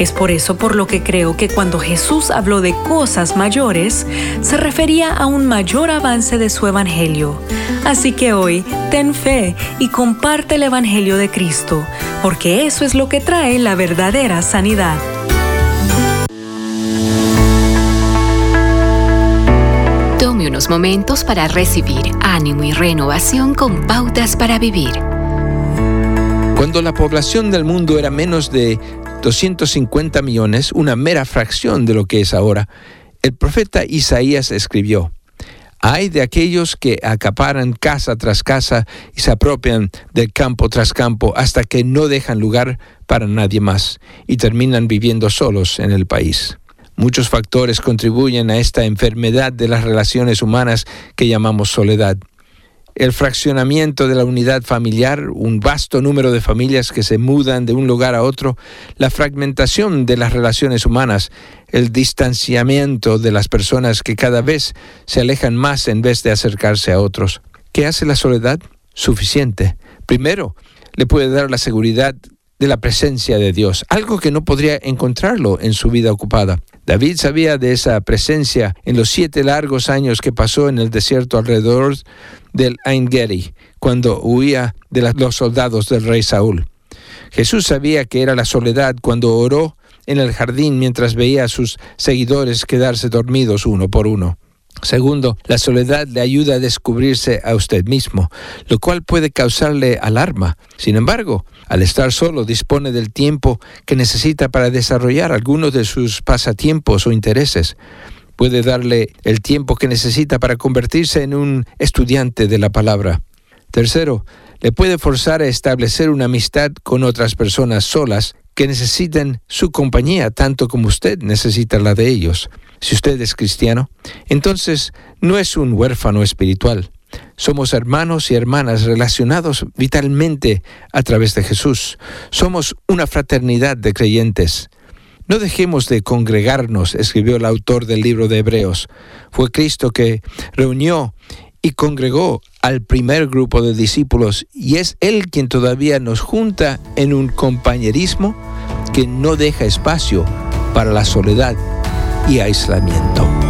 Es por eso por lo que creo que cuando Jesús habló de cosas mayores, se refería a un mayor avance de su Evangelio. Así que hoy, ten fe y comparte el Evangelio de Cristo, porque eso es lo que trae la verdadera sanidad. Tome unos momentos para recibir ánimo y renovación con pautas para vivir. Cuando la población del mundo era menos de 250 millones, una mera fracción de lo que es ahora, el profeta Isaías escribió, hay de aquellos que acaparan casa tras casa y se apropian del campo tras campo hasta que no dejan lugar para nadie más y terminan viviendo solos en el país. Muchos factores contribuyen a esta enfermedad de las relaciones humanas que llamamos soledad. El fraccionamiento de la unidad familiar, un vasto número de familias que se mudan de un lugar a otro, la fragmentación de las relaciones humanas, el distanciamiento de las personas que cada vez se alejan más en vez de acercarse a otros. ¿Qué hace la soledad? Suficiente. Primero, le puede dar la seguridad de la presencia de Dios, algo que no podría encontrarlo en su vida ocupada. David sabía de esa presencia en los siete largos años que pasó en el desierto alrededor del Ain Gedi, cuando huía de los soldados del rey Saúl. Jesús sabía que era la soledad cuando oró en el jardín mientras veía a sus seguidores quedarse dormidos uno por uno. Segundo, la soledad le ayuda a descubrirse a usted mismo, lo cual puede causarle alarma. Sin embargo, al estar solo dispone del tiempo que necesita para desarrollar algunos de sus pasatiempos o intereses. Puede darle el tiempo que necesita para convertirse en un estudiante de la palabra. Tercero, le puede forzar a establecer una amistad con otras personas solas que necesiten su compañía tanto como usted necesita la de ellos. Si usted es cristiano, entonces no es un huérfano espiritual. Somos hermanos y hermanas relacionados vitalmente a través de Jesús. Somos una fraternidad de creyentes. No dejemos de congregarnos, escribió el autor del libro de Hebreos. Fue Cristo que reunió y congregó al primer grupo de discípulos y es Él quien todavía nos junta en un compañerismo que no deja espacio para la soledad y aislamiento.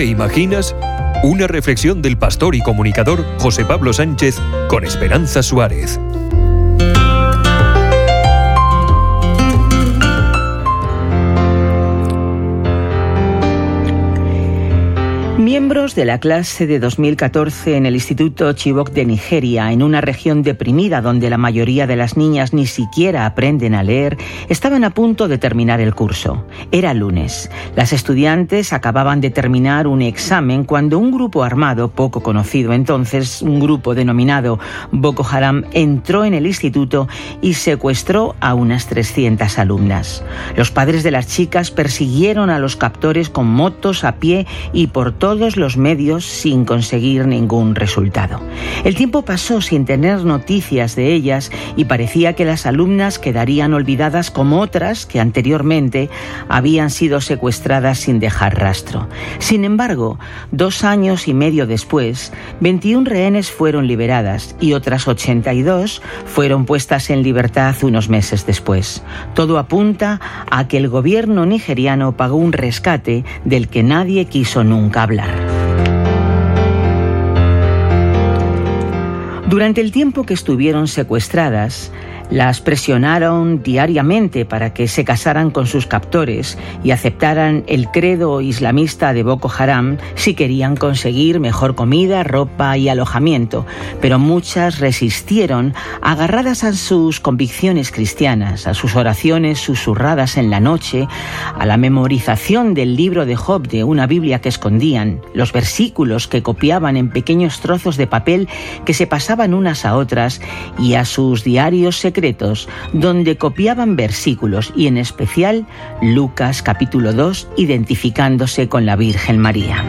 ¿Te imaginas? Una reflexión del pastor y comunicador José Pablo Sánchez con Esperanza Suárez. Miembros de la clase de 2014 en el Instituto Chibok de Nigeria, en una región deprimida donde la mayoría de las niñas ni siquiera aprenden a leer, estaban a punto de terminar el curso. Era lunes. Las estudiantes acababan de terminar un examen cuando un grupo armado, poco conocido entonces, un grupo denominado Boko Haram, entró en el instituto y secuestró a unas 300 alumnas. Los padres de las chicas persiguieron a los captores con motos a pie y por todo todos los medios sin conseguir ningún resultado. El tiempo pasó sin tener noticias de ellas y parecía que las alumnas quedarían olvidadas como otras que anteriormente habían sido secuestradas sin dejar rastro. Sin embargo, dos años y medio después, 21 rehenes fueron liberadas y otras 82 fueron puestas en libertad unos meses después. Todo apunta a que el gobierno nigeriano pagó un rescate del que nadie quiso nunca hablar. Durante el tiempo que estuvieron secuestradas, las presionaron diariamente para que se casaran con sus captores y aceptaran el credo islamista de Boko Haram si querían conseguir mejor comida, ropa y alojamiento, pero muchas resistieron agarradas a sus convicciones cristianas, a sus oraciones susurradas en la noche, a la memorización del libro de Job de una Biblia que escondían, los versículos que copiaban en pequeños trozos de papel que se pasaban unas a otras y a sus diarios secretos donde copiaban versículos y en especial Lucas capítulo 2 identificándose con la Virgen María.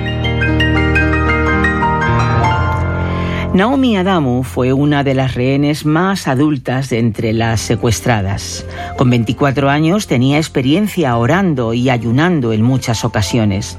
Naomi Adamu fue una de las rehenes más adultas de entre las secuestradas. Con 24 años tenía experiencia orando y ayunando en muchas ocasiones.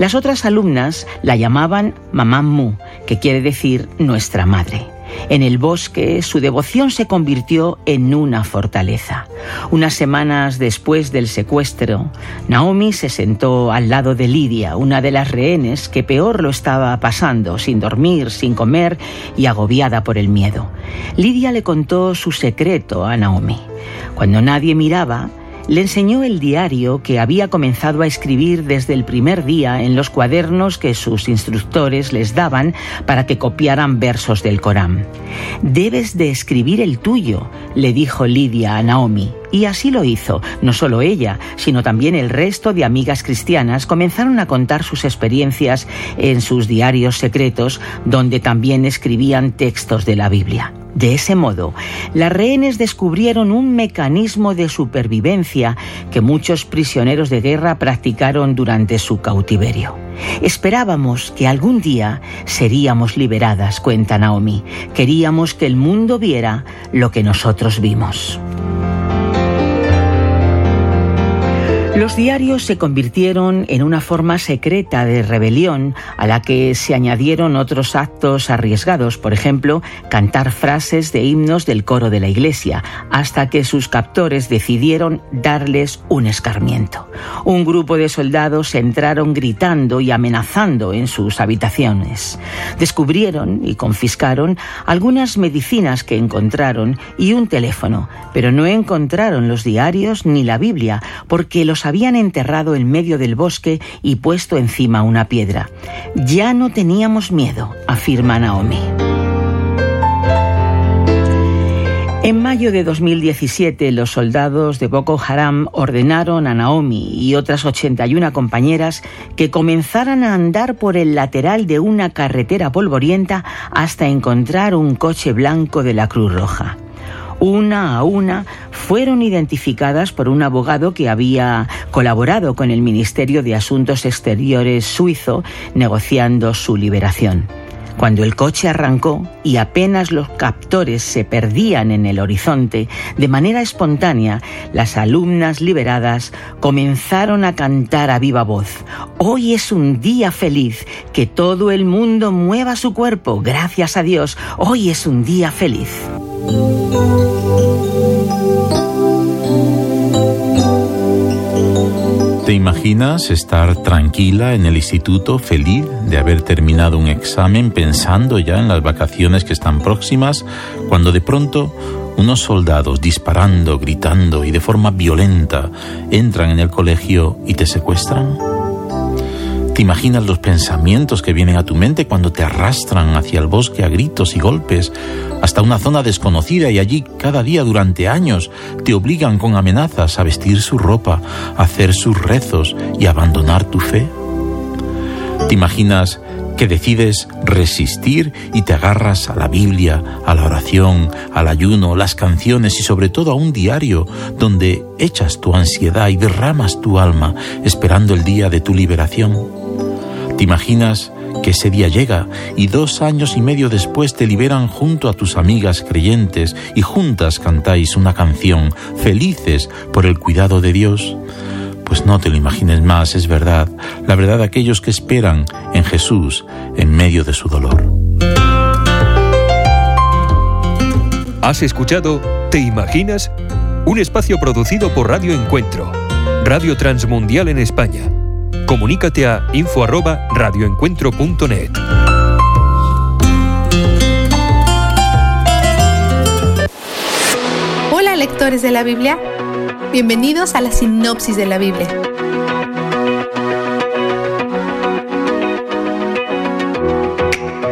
Las otras alumnas la llamaban Mamá Mu, que quiere decir nuestra madre. En el bosque su devoción se convirtió en una fortaleza. Unas semanas después del secuestro, Naomi se sentó al lado de Lidia, una de las rehenes que peor lo estaba pasando, sin dormir, sin comer y agobiada por el miedo. Lidia le contó su secreto a Naomi. Cuando nadie miraba, le enseñó el diario que había comenzado a escribir desde el primer día en los cuadernos que sus instructores les daban para que copiaran versos del Corán. Debes de escribir el tuyo, le dijo Lidia a Naomi. Y así lo hizo. No solo ella, sino también el resto de amigas cristianas comenzaron a contar sus experiencias en sus diarios secretos, donde también escribían textos de la Biblia. De ese modo, las rehenes descubrieron un mecanismo de supervivencia que muchos prisioneros de guerra practicaron durante su cautiverio. Esperábamos que algún día seríamos liberadas, cuenta Naomi. Queríamos que el mundo viera lo que nosotros vimos. Los diarios se convirtieron en una forma secreta de rebelión a la que se añadieron otros actos arriesgados, por ejemplo, cantar frases de himnos del coro de la iglesia, hasta que sus captores decidieron darles un escarmiento. Un grupo de soldados entraron gritando y amenazando en sus habitaciones. Descubrieron y confiscaron algunas medicinas que encontraron y un teléfono, pero no encontraron los diarios ni la Biblia, porque los habían enterrado en medio del bosque y puesto encima una piedra. Ya no teníamos miedo, afirma Naomi. En mayo de 2017, los soldados de Boko Haram ordenaron a Naomi y otras 81 compañeras que comenzaran a andar por el lateral de una carretera polvorienta hasta encontrar un coche blanco de la Cruz Roja una a una fueron identificadas por un abogado que había colaborado con el Ministerio de Asuntos Exteriores suizo negociando su liberación. Cuando el coche arrancó y apenas los captores se perdían en el horizonte, de manera espontánea, las alumnas liberadas comenzaron a cantar a viva voz. Hoy es un día feliz, que todo el mundo mueva su cuerpo, gracias a Dios, hoy es un día feliz. ¿Te imaginas estar tranquila en el instituto, feliz de haber terminado un examen, pensando ya en las vacaciones que están próximas, cuando de pronto unos soldados disparando, gritando y de forma violenta entran en el colegio y te secuestran? ¿Te imaginas los pensamientos que vienen a tu mente cuando te arrastran hacia el bosque a gritos y golpes hasta una zona desconocida y allí cada día durante años te obligan con amenazas a vestir su ropa, hacer sus rezos y abandonar tu fe? ¿Te imaginas que decides resistir y te agarras a la Biblia, a la oración, al ayuno, las canciones y sobre todo a un diario donde echas tu ansiedad y derramas tu alma esperando el día de tu liberación? ¿Te imaginas que ese día llega y dos años y medio después te liberan junto a tus amigas creyentes y juntas cantáis una canción, felices por el cuidado de Dios? Pues no te lo imagines más, es verdad, la verdad de aquellos que esperan en Jesús en medio de su dolor. ¿Has escuchado Te Imaginas? Un espacio producido por Radio Encuentro, Radio Transmundial en España comunícate a info@radioencuentro.net. Hola lectores de la Biblia, bienvenidos a la sinopsis de la Biblia.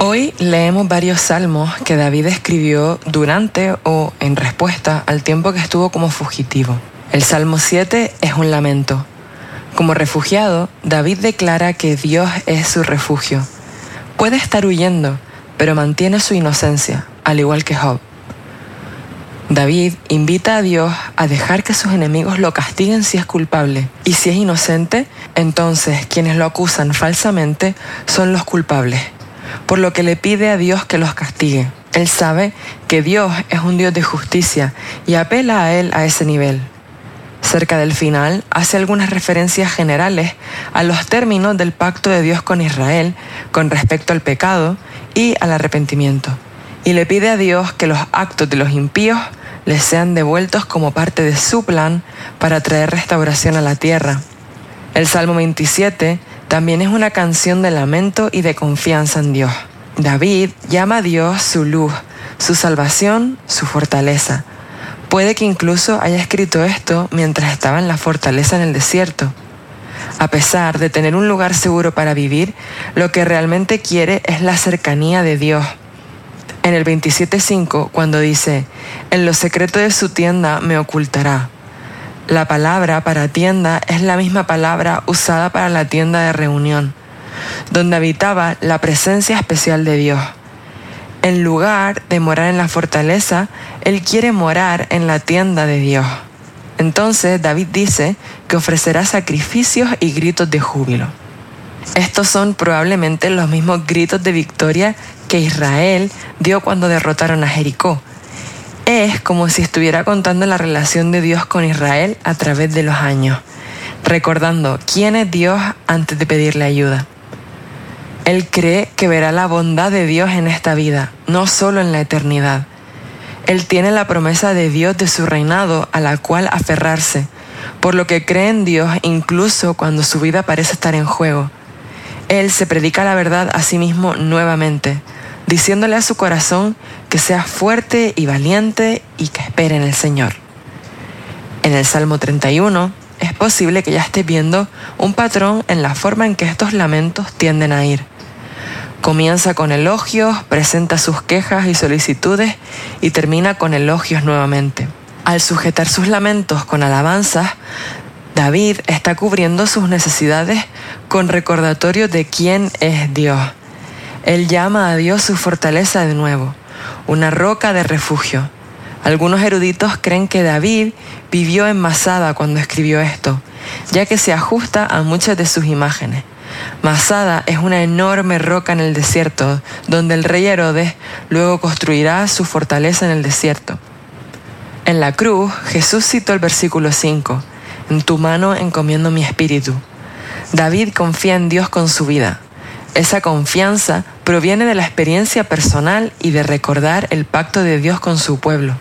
Hoy leemos varios salmos que David escribió durante o en respuesta al tiempo que estuvo como fugitivo. El Salmo 7 es un lamento, como refugiado, David declara que Dios es su refugio. Puede estar huyendo, pero mantiene su inocencia, al igual que Job. David invita a Dios a dejar que sus enemigos lo castiguen si es culpable. Y si es inocente, entonces quienes lo acusan falsamente son los culpables. Por lo que le pide a Dios que los castigue. Él sabe que Dios es un Dios de justicia y apela a Él a ese nivel. Cerca del final, hace algunas referencias generales a los términos del pacto de Dios con Israel con respecto al pecado y al arrepentimiento. Y le pide a Dios que los actos de los impíos les sean devueltos como parte de su plan para traer restauración a la tierra. El Salmo 27 también es una canción de lamento y de confianza en Dios. David llama a Dios su luz, su salvación, su fortaleza Puede que incluso haya escrito esto mientras estaba en la fortaleza en el desierto. A pesar de tener un lugar seguro para vivir, lo que realmente quiere es la cercanía de Dios. En el 27.5, cuando dice, en lo secreto de su tienda me ocultará. La palabra para tienda es la misma palabra usada para la tienda de reunión, donde habitaba la presencia especial de Dios. En lugar de morar en la fortaleza, Él quiere morar en la tienda de Dios. Entonces David dice que ofrecerá sacrificios y gritos de júbilo. Estos son probablemente los mismos gritos de victoria que Israel dio cuando derrotaron a Jericó. Es como si estuviera contando la relación de Dios con Israel a través de los años, recordando quién es Dios antes de pedirle ayuda. Él cree que verá la bondad de Dios en esta vida, no solo en la eternidad. Él tiene la promesa de Dios de su reinado a la cual aferrarse, por lo que cree en Dios incluso cuando su vida parece estar en juego. Él se predica la verdad a sí mismo nuevamente, diciéndole a su corazón que sea fuerte y valiente y que espere en el Señor. En el Salmo 31 es posible que ya esté viendo un patrón en la forma en que estos lamentos tienden a ir. Comienza con elogios, presenta sus quejas y solicitudes y termina con elogios nuevamente. Al sujetar sus lamentos con alabanzas, David está cubriendo sus necesidades con recordatorio de quién es Dios. Él llama a Dios su fortaleza de nuevo, una roca de refugio. Algunos eruditos creen que David vivió en Masada cuando escribió esto, ya que se ajusta a muchas de sus imágenes. Masada es una enorme roca en el desierto, donde el rey Herodes luego construirá su fortaleza en el desierto. En la cruz, Jesús citó el versículo 5, En tu mano encomiendo mi espíritu. David confía en Dios con su vida. Esa confianza proviene de la experiencia personal y de recordar el pacto de Dios con su pueblo.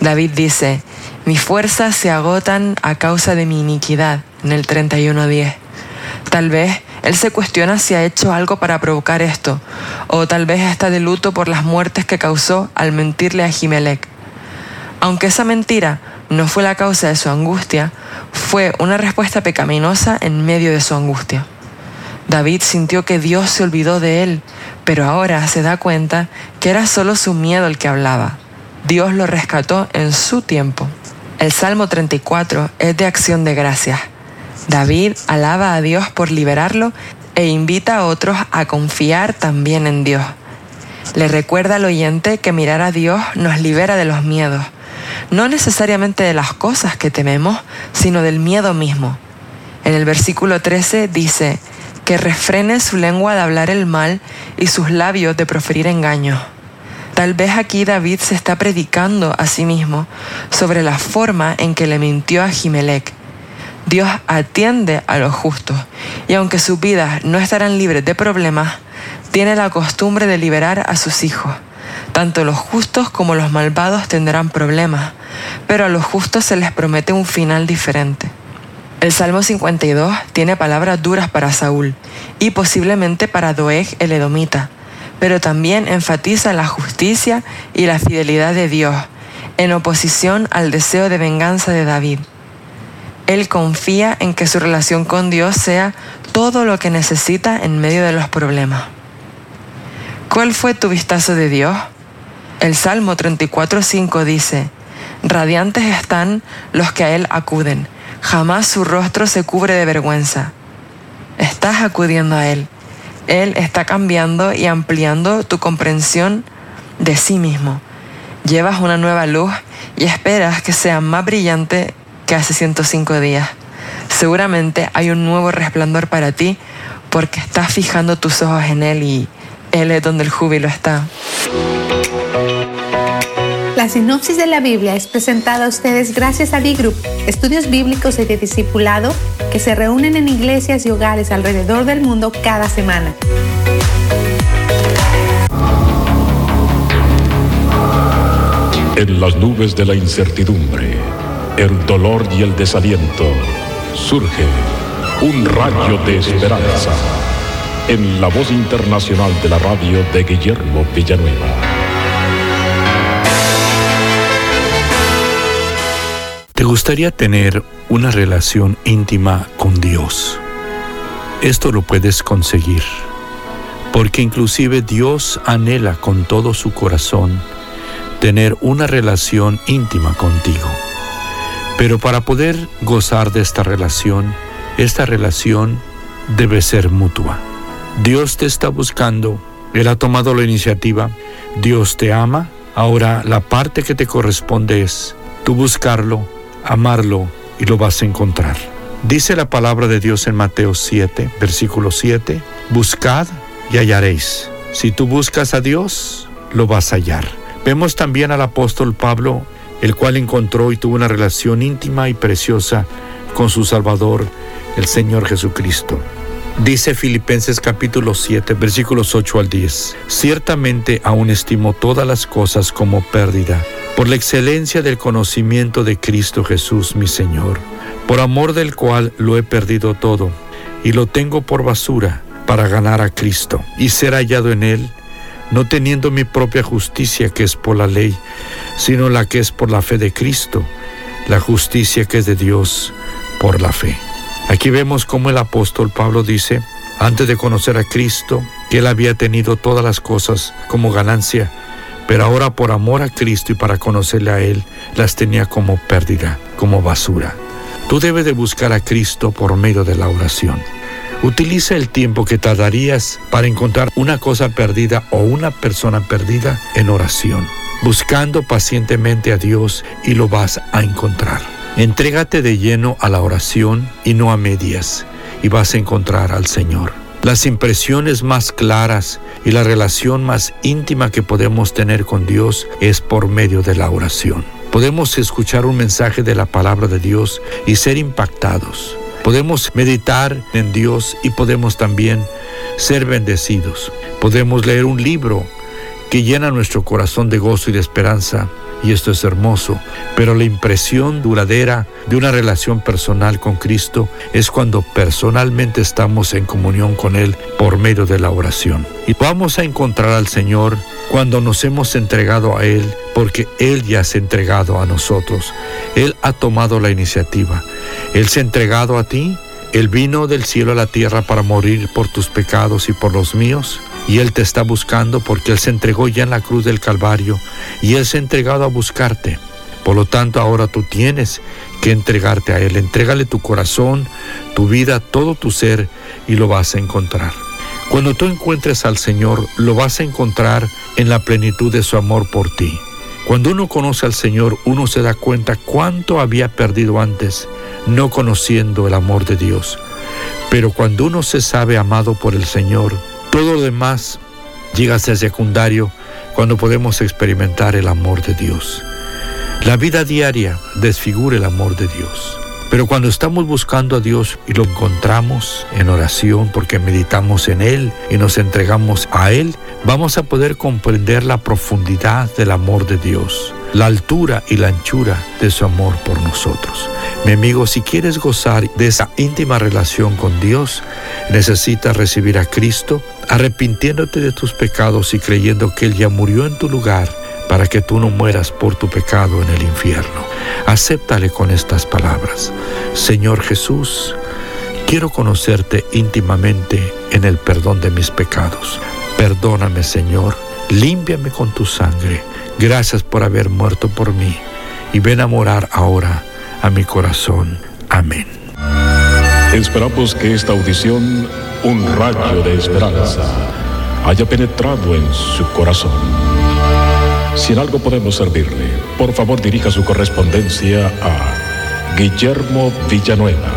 David dice, mis fuerzas se agotan a causa de mi iniquidad, en el 31.10. Tal vez él se cuestiona si ha hecho algo para provocar esto, o tal vez está de luto por las muertes que causó al mentirle a Jimelec. Aunque esa mentira no fue la causa de su angustia, fue una respuesta pecaminosa en medio de su angustia. David sintió que Dios se olvidó de él, pero ahora se da cuenta que era solo su miedo el que hablaba. Dios lo rescató en su tiempo. El Salmo 34 es de acción de gracias. David alaba a Dios por liberarlo e invita a otros a confiar también en Dios. Le recuerda al oyente que mirar a Dios nos libera de los miedos, no necesariamente de las cosas que tememos, sino del miedo mismo. En el versículo 13 dice, que refrene su lengua de hablar el mal y sus labios de proferir engaños. Tal vez aquí David se está predicando a sí mismo sobre la forma en que le mintió a Jimelec Dios atiende a los justos y aunque sus vidas no estarán libres de problemas, tiene la costumbre de liberar a sus hijos. Tanto los justos como los malvados tendrán problemas, pero a los justos se les promete un final diferente. El Salmo 52 tiene palabras duras para Saúl y posiblemente para Doeg el Edomita, pero también enfatiza la justicia y la fidelidad de Dios, en oposición al deseo de venganza de David. Él confía en que su relación con Dios sea todo lo que necesita en medio de los problemas. ¿Cuál fue tu vistazo de Dios? El Salmo 34.5 dice, Radiantes están los que a Él acuden, jamás su rostro se cubre de vergüenza. Estás acudiendo a Él. Él está cambiando y ampliando tu comprensión de sí mismo. Llevas una nueva luz y esperas que sea más brillante que hace 105 días. Seguramente hay un nuevo resplandor para ti porque estás fijando tus ojos en Él y Él es donde el júbilo está. La sinopsis de la Biblia es presentada a ustedes gracias a D-Group, estudios bíblicos y de discipulado que se reúnen en iglesias y hogares alrededor del mundo cada semana. En las nubes de la incertidumbre el dolor y el desaliento, surge un rayo de esperanza en la voz internacional de la radio de Guillermo Villanueva. ¿Te gustaría tener una relación íntima con Dios? Esto lo puedes conseguir, porque inclusive Dios anhela con todo su corazón tener una relación íntima contigo. Pero para poder gozar de esta relación, esta relación debe ser mutua. Dios te está buscando, Él ha tomado la iniciativa, Dios te ama, ahora la parte que te corresponde es tú buscarlo, amarlo y lo vas a encontrar. Dice la palabra de Dios en Mateo 7, versículo 7, buscad y hallaréis. Si tú buscas a Dios, lo vas a hallar. Vemos también al apóstol Pablo, el cual encontró y tuvo una relación íntima y preciosa con su Salvador, el Señor Jesucristo. Dice Filipenses capítulo 7, versículos 8 al 10. Ciertamente aún estimo todas las cosas como pérdida, por la excelencia del conocimiento de Cristo Jesús mi Señor, por amor del cual lo he perdido todo, y lo tengo por basura para ganar a Cristo y ser hallado en Él, no teniendo mi propia justicia que es por la ley, sino la que es por la fe de Cristo, la justicia que es de Dios por la fe. Aquí vemos cómo el apóstol Pablo dice, antes de conocer a Cristo, que él había tenido todas las cosas como ganancia, pero ahora por amor a Cristo y para conocerle a Él, las tenía como pérdida, como basura. Tú debes de buscar a Cristo por medio de la oración. Utiliza el tiempo que tardarías para encontrar una cosa perdida o una persona perdida en oración, buscando pacientemente a Dios y lo vas a encontrar. Entrégate de lleno a la oración y no a medias, y vas a encontrar al Señor. Las impresiones más claras y la relación más íntima que podemos tener con Dios es por medio de la oración. Podemos escuchar un mensaje de la palabra de Dios y ser impactados. Podemos meditar en Dios y podemos también ser bendecidos. Podemos leer un libro que llena nuestro corazón de gozo y de esperanza y esto es hermoso, pero la impresión duradera de una relación personal con Cristo es cuando personalmente estamos en comunión con Él por medio de la oración. Y vamos a encontrar al Señor cuando nos hemos entregado a Él, porque Él ya se ha entregado a nosotros. Él ha tomado la iniciativa. Él se ha entregado a ti. Él vino del cielo a la tierra para morir por tus pecados y por los míos y Él te está buscando porque Él se entregó ya en la cruz del Calvario y Él se ha entregado a buscarte. Por lo tanto, ahora tú tienes que entregarte a Él. Entrégale tu corazón, tu vida, todo tu ser y lo vas a encontrar. Cuando tú encuentres al Señor, lo vas a encontrar en la plenitud de su amor por ti. Cuando uno conoce al Señor, uno se da cuenta cuánto había perdido antes, no conociendo el amor de Dios. Pero cuando uno se sabe amado por el Señor, todo lo demás llega a ser secundario cuando podemos experimentar el amor de Dios. La vida diaria desfigura el amor de Dios. Pero cuando estamos buscando a Dios y lo encontramos en oración porque meditamos en Él y nos entregamos a Él, vamos a poder comprender la profundidad del amor de Dios, la altura y la anchura de su amor por nosotros. Mi amigo, si quieres gozar de esa íntima relación con Dios, necesitas recibir a Cristo, arrepintiéndote de tus pecados y creyendo que Él ya murió en tu lugar para que tú no mueras por tu pecado en el infierno. Acéptale con estas palabras. Señor Jesús, quiero conocerte íntimamente en el perdón de mis pecados. Perdóname, Señor, límpiame con tu sangre. Gracias por haber muerto por mí. Y ven a morar ahora a mi corazón. Amén. Esperamos que esta audición, un rayo de esperanza, haya penetrado en su corazón. Si en algo podemos servirle, por favor dirija su correspondencia a Guillermo Villanueva,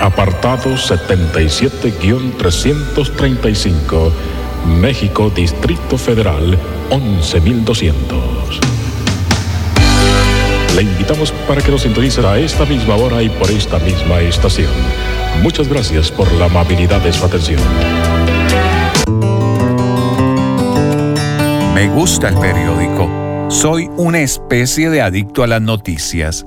apartado 77-335, México, Distrito Federal, 11200. Le invitamos para que nos sintonice a esta misma hora y por esta misma estación. Muchas gracias por la amabilidad de su atención. Me gusta el periódico. Soy una especie de adicto a las noticias.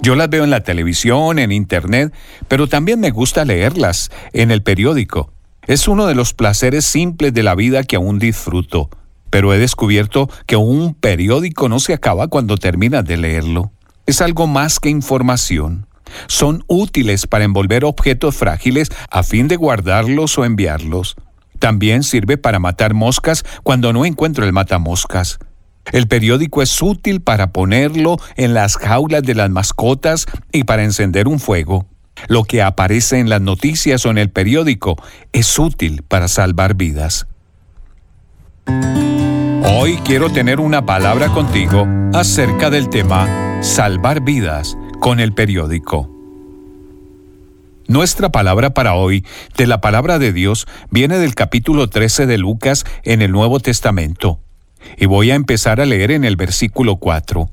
Yo las veo en la televisión, en internet, pero también me gusta leerlas en el periódico. Es uno de los placeres simples de la vida que aún disfruto pero he descubierto que un periódico no se acaba cuando terminas de leerlo. es algo más que información. Son útiles para envolver objetos frágiles a fin de guardarlos o enviarlos. También sirve para matar moscas cuando no encuentro el matamoscas. El periódico es útil para ponerlo en las jaulas de las mascotas y para encender un fuego. Lo que aparece en las noticias o en el periódico es útil para salvar vidas. Hoy quiero tener una palabra contigo acerca del tema Salvar vidas con el periódico. Nuestra palabra para hoy de la palabra de Dios viene del capítulo 13 de Lucas en el Nuevo Testamento. Y voy a empezar a leer en el versículo 4.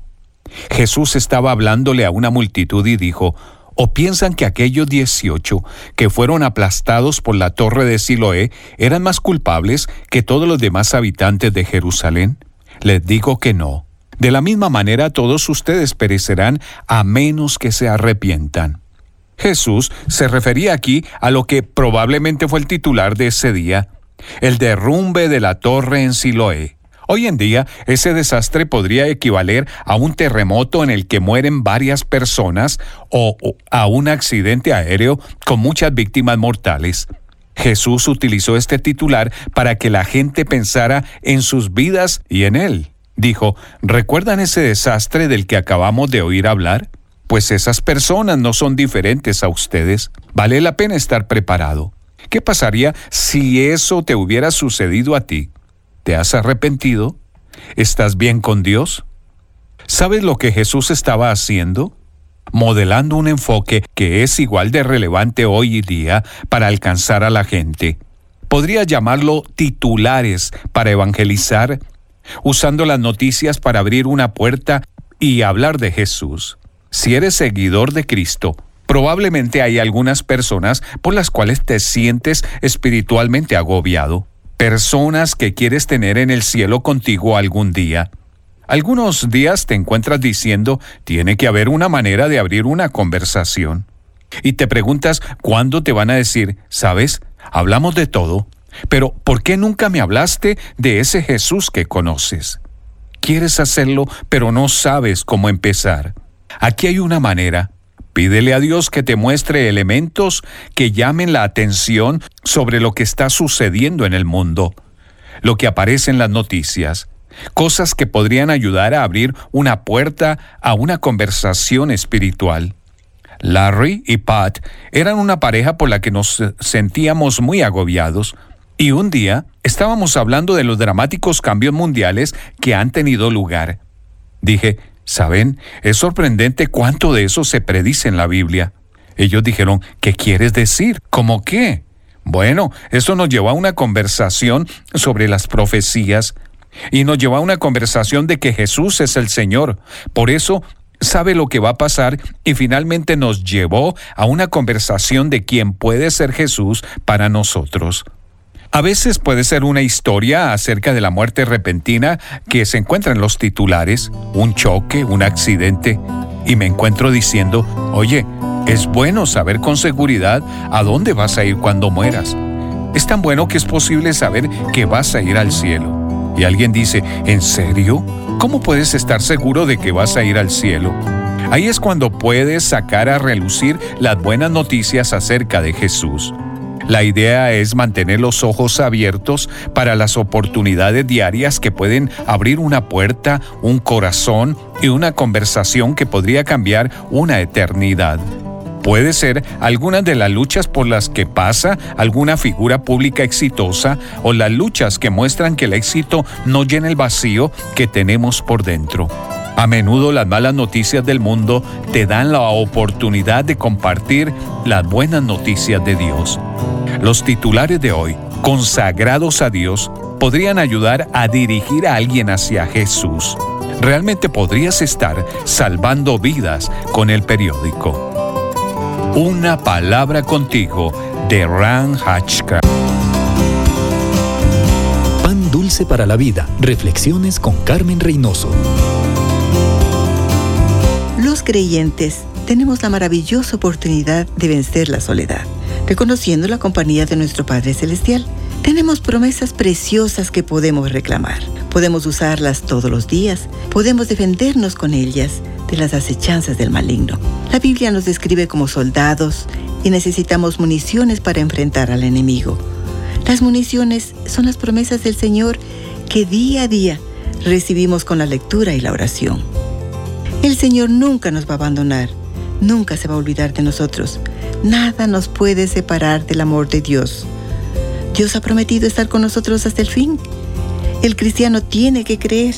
Jesús estaba hablándole a una multitud y dijo, ¿O piensan que aquellos dieciocho que fueron aplastados por la torre de Siloé eran más culpables que todos los demás habitantes de Jerusalén? Les digo que no. De la misma manera todos ustedes perecerán a menos que se arrepientan. Jesús se refería aquí a lo que probablemente fue el titular de ese día, el derrumbe de la torre en Siloé. Hoy en día, ese desastre podría equivaler a un terremoto en el que mueren varias personas o a un accidente aéreo con muchas víctimas mortales. Jesús utilizó este titular para que la gente pensara en sus vidas y en Él. Dijo, ¿recuerdan ese desastre del que acabamos de oír hablar? Pues esas personas no son diferentes a ustedes. Vale la pena estar preparado. ¿Qué pasaría si eso te hubiera sucedido a ti? ¿Te has arrepentido? ¿Estás bien con Dios? ¿Sabes lo que Jesús estaba haciendo? Modelando un enfoque que es igual de relevante hoy día para alcanzar a la gente. Podría llamarlo titulares para evangelizar, usando las noticias para abrir una puerta y hablar de Jesús. Si eres seguidor de Cristo, probablemente hay algunas personas por las cuales te sientes espiritualmente agobiado personas que quieres tener en el cielo contigo algún día. Algunos días te encuentras diciendo, tiene que haber una manera de abrir una conversación. Y te preguntas cuándo te van a decir, sabes, hablamos de todo, pero ¿por qué nunca me hablaste de ese Jesús que conoces? Quieres hacerlo, pero no sabes cómo empezar. Aquí hay una manera, Pídele a Dios que te muestre elementos que llamen la atención sobre lo que está sucediendo en el mundo, lo que aparece en las noticias, cosas que podrían ayudar a abrir una puerta a una conversación espiritual. Larry y Pat eran una pareja por la que nos sentíamos muy agobiados, y un día estábamos hablando de los dramáticos cambios mundiales que han tenido lugar. Dije, ¿Saben? Es sorprendente cuánto de eso se predice en la Biblia. Ellos dijeron, ¿qué quieres decir? ¿Cómo qué? Bueno, eso nos llevó a una conversación sobre las profecías y nos llevó a una conversación de que Jesús es el Señor. Por eso sabe lo que va a pasar y finalmente nos llevó a una conversación de quién puede ser Jesús para nosotros. A veces puede ser una historia acerca de la muerte repentina que se encuentra en los titulares, un choque, un accidente, y me encuentro diciendo, oye, es bueno saber con seguridad a dónde vas a ir cuando mueras. Es tan bueno que es posible saber que vas a ir al cielo. Y alguien dice, ¿en serio? ¿Cómo puedes estar seguro de que vas a ir al cielo? Ahí es cuando puedes sacar a relucir las buenas noticias acerca de Jesús. La idea es mantener los ojos abiertos para las oportunidades diarias que pueden abrir una puerta, un corazón y una conversación que podría cambiar una eternidad. Puede ser alguna de las luchas por las que pasa alguna figura pública exitosa o las luchas que muestran que el éxito no llena el vacío que tenemos por dentro. A menudo las malas noticias del mundo te dan la oportunidad de compartir las buenas noticias de Dios. Los titulares de hoy, consagrados a Dios, podrían ayudar a dirigir a alguien hacia Jesús. Realmente podrías estar salvando vidas con el periódico. Una palabra contigo de Ran Hatchka. Pan dulce para la vida. Reflexiones con Carmen Reynoso. Los creyentes tenemos la maravillosa oportunidad de vencer la soledad, reconociendo la compañía de nuestro Padre Celestial Tenemos promesas preciosas que podemos reclamar. Podemos usarlas todos los días. Podemos defendernos con ellas de las acechanzas del maligno. La Biblia nos describe como soldados y necesitamos municiones para enfrentar al enemigo. Las municiones son las promesas del Señor que día a día recibimos con la lectura y la oración. Señor nunca nos va a abandonar, nunca se va a olvidar de nosotros. Nada nos puede separar del amor de Dios. Dios ha prometido estar con nosotros hasta el fin. El cristiano tiene que creer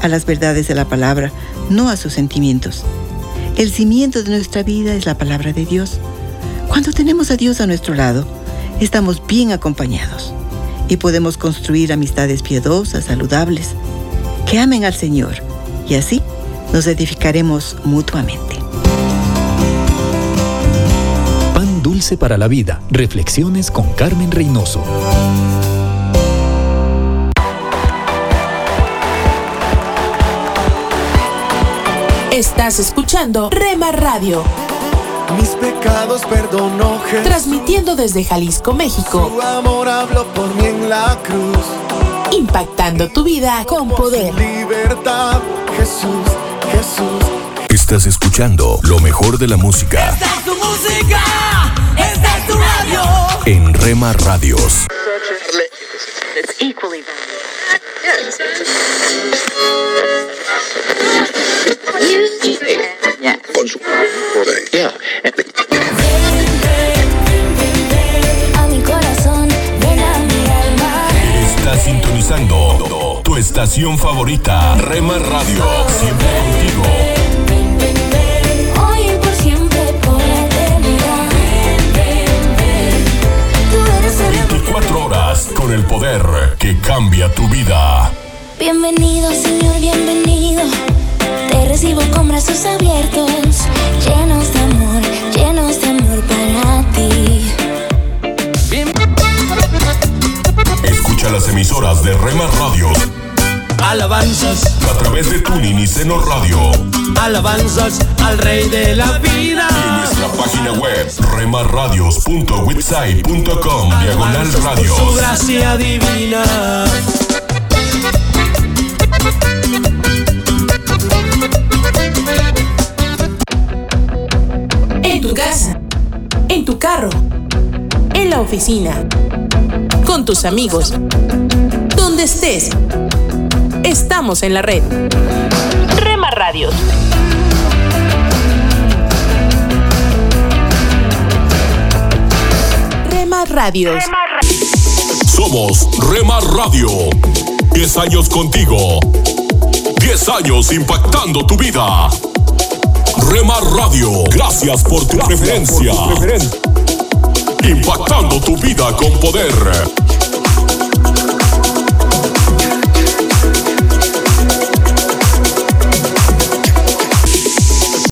a las verdades de la palabra, no a sus sentimientos. El cimiento de nuestra vida es la palabra de Dios. Cuando tenemos a Dios a nuestro lado, estamos bien acompañados y podemos construir amistades piadosas, saludables, que amen al Señor y así nos edificaremos mutuamente. Pan dulce para la vida. Reflexiones con Carmen Reynoso. Estás escuchando Rema Radio. Mis pecados perdonó Jesús. Transmitiendo desde Jalisco, México. Su amor habló por mí en la cruz. Impactando tu vida con poder. Libertad, Jesús, Jesús. Estás escuchando lo mejor de la música Esta es tu música, esta es tu radio. en Rema Radios. Con su sintonizando tu estación favorita, Rema Radio. Siempre contigo. Hoy y por siempre, por la eternidad. Tú eres el 24 horas con el poder que cambia tu vida. Bienvenido, Señor, bienvenido. Te recibo con brazos abiertos, llenos de Escucha las emisoras de Rema Radios Alabanzas, a través de Tuning y Seno Radio alabanzas al Rey de la vida. y en nuestra página web remarradios.witsai.com diagonal radios. Su gracia divina. En tu casa. En tu carro. La oficina. Con tus amigos. Donde estés. Estamos en la red. Rema Radios. Rema Radios. Somos Rema Radio. 10 años contigo. 10 años impactando tu vida. Rema Radio, gracias por tu preferencia. Impactando tu vida con poder.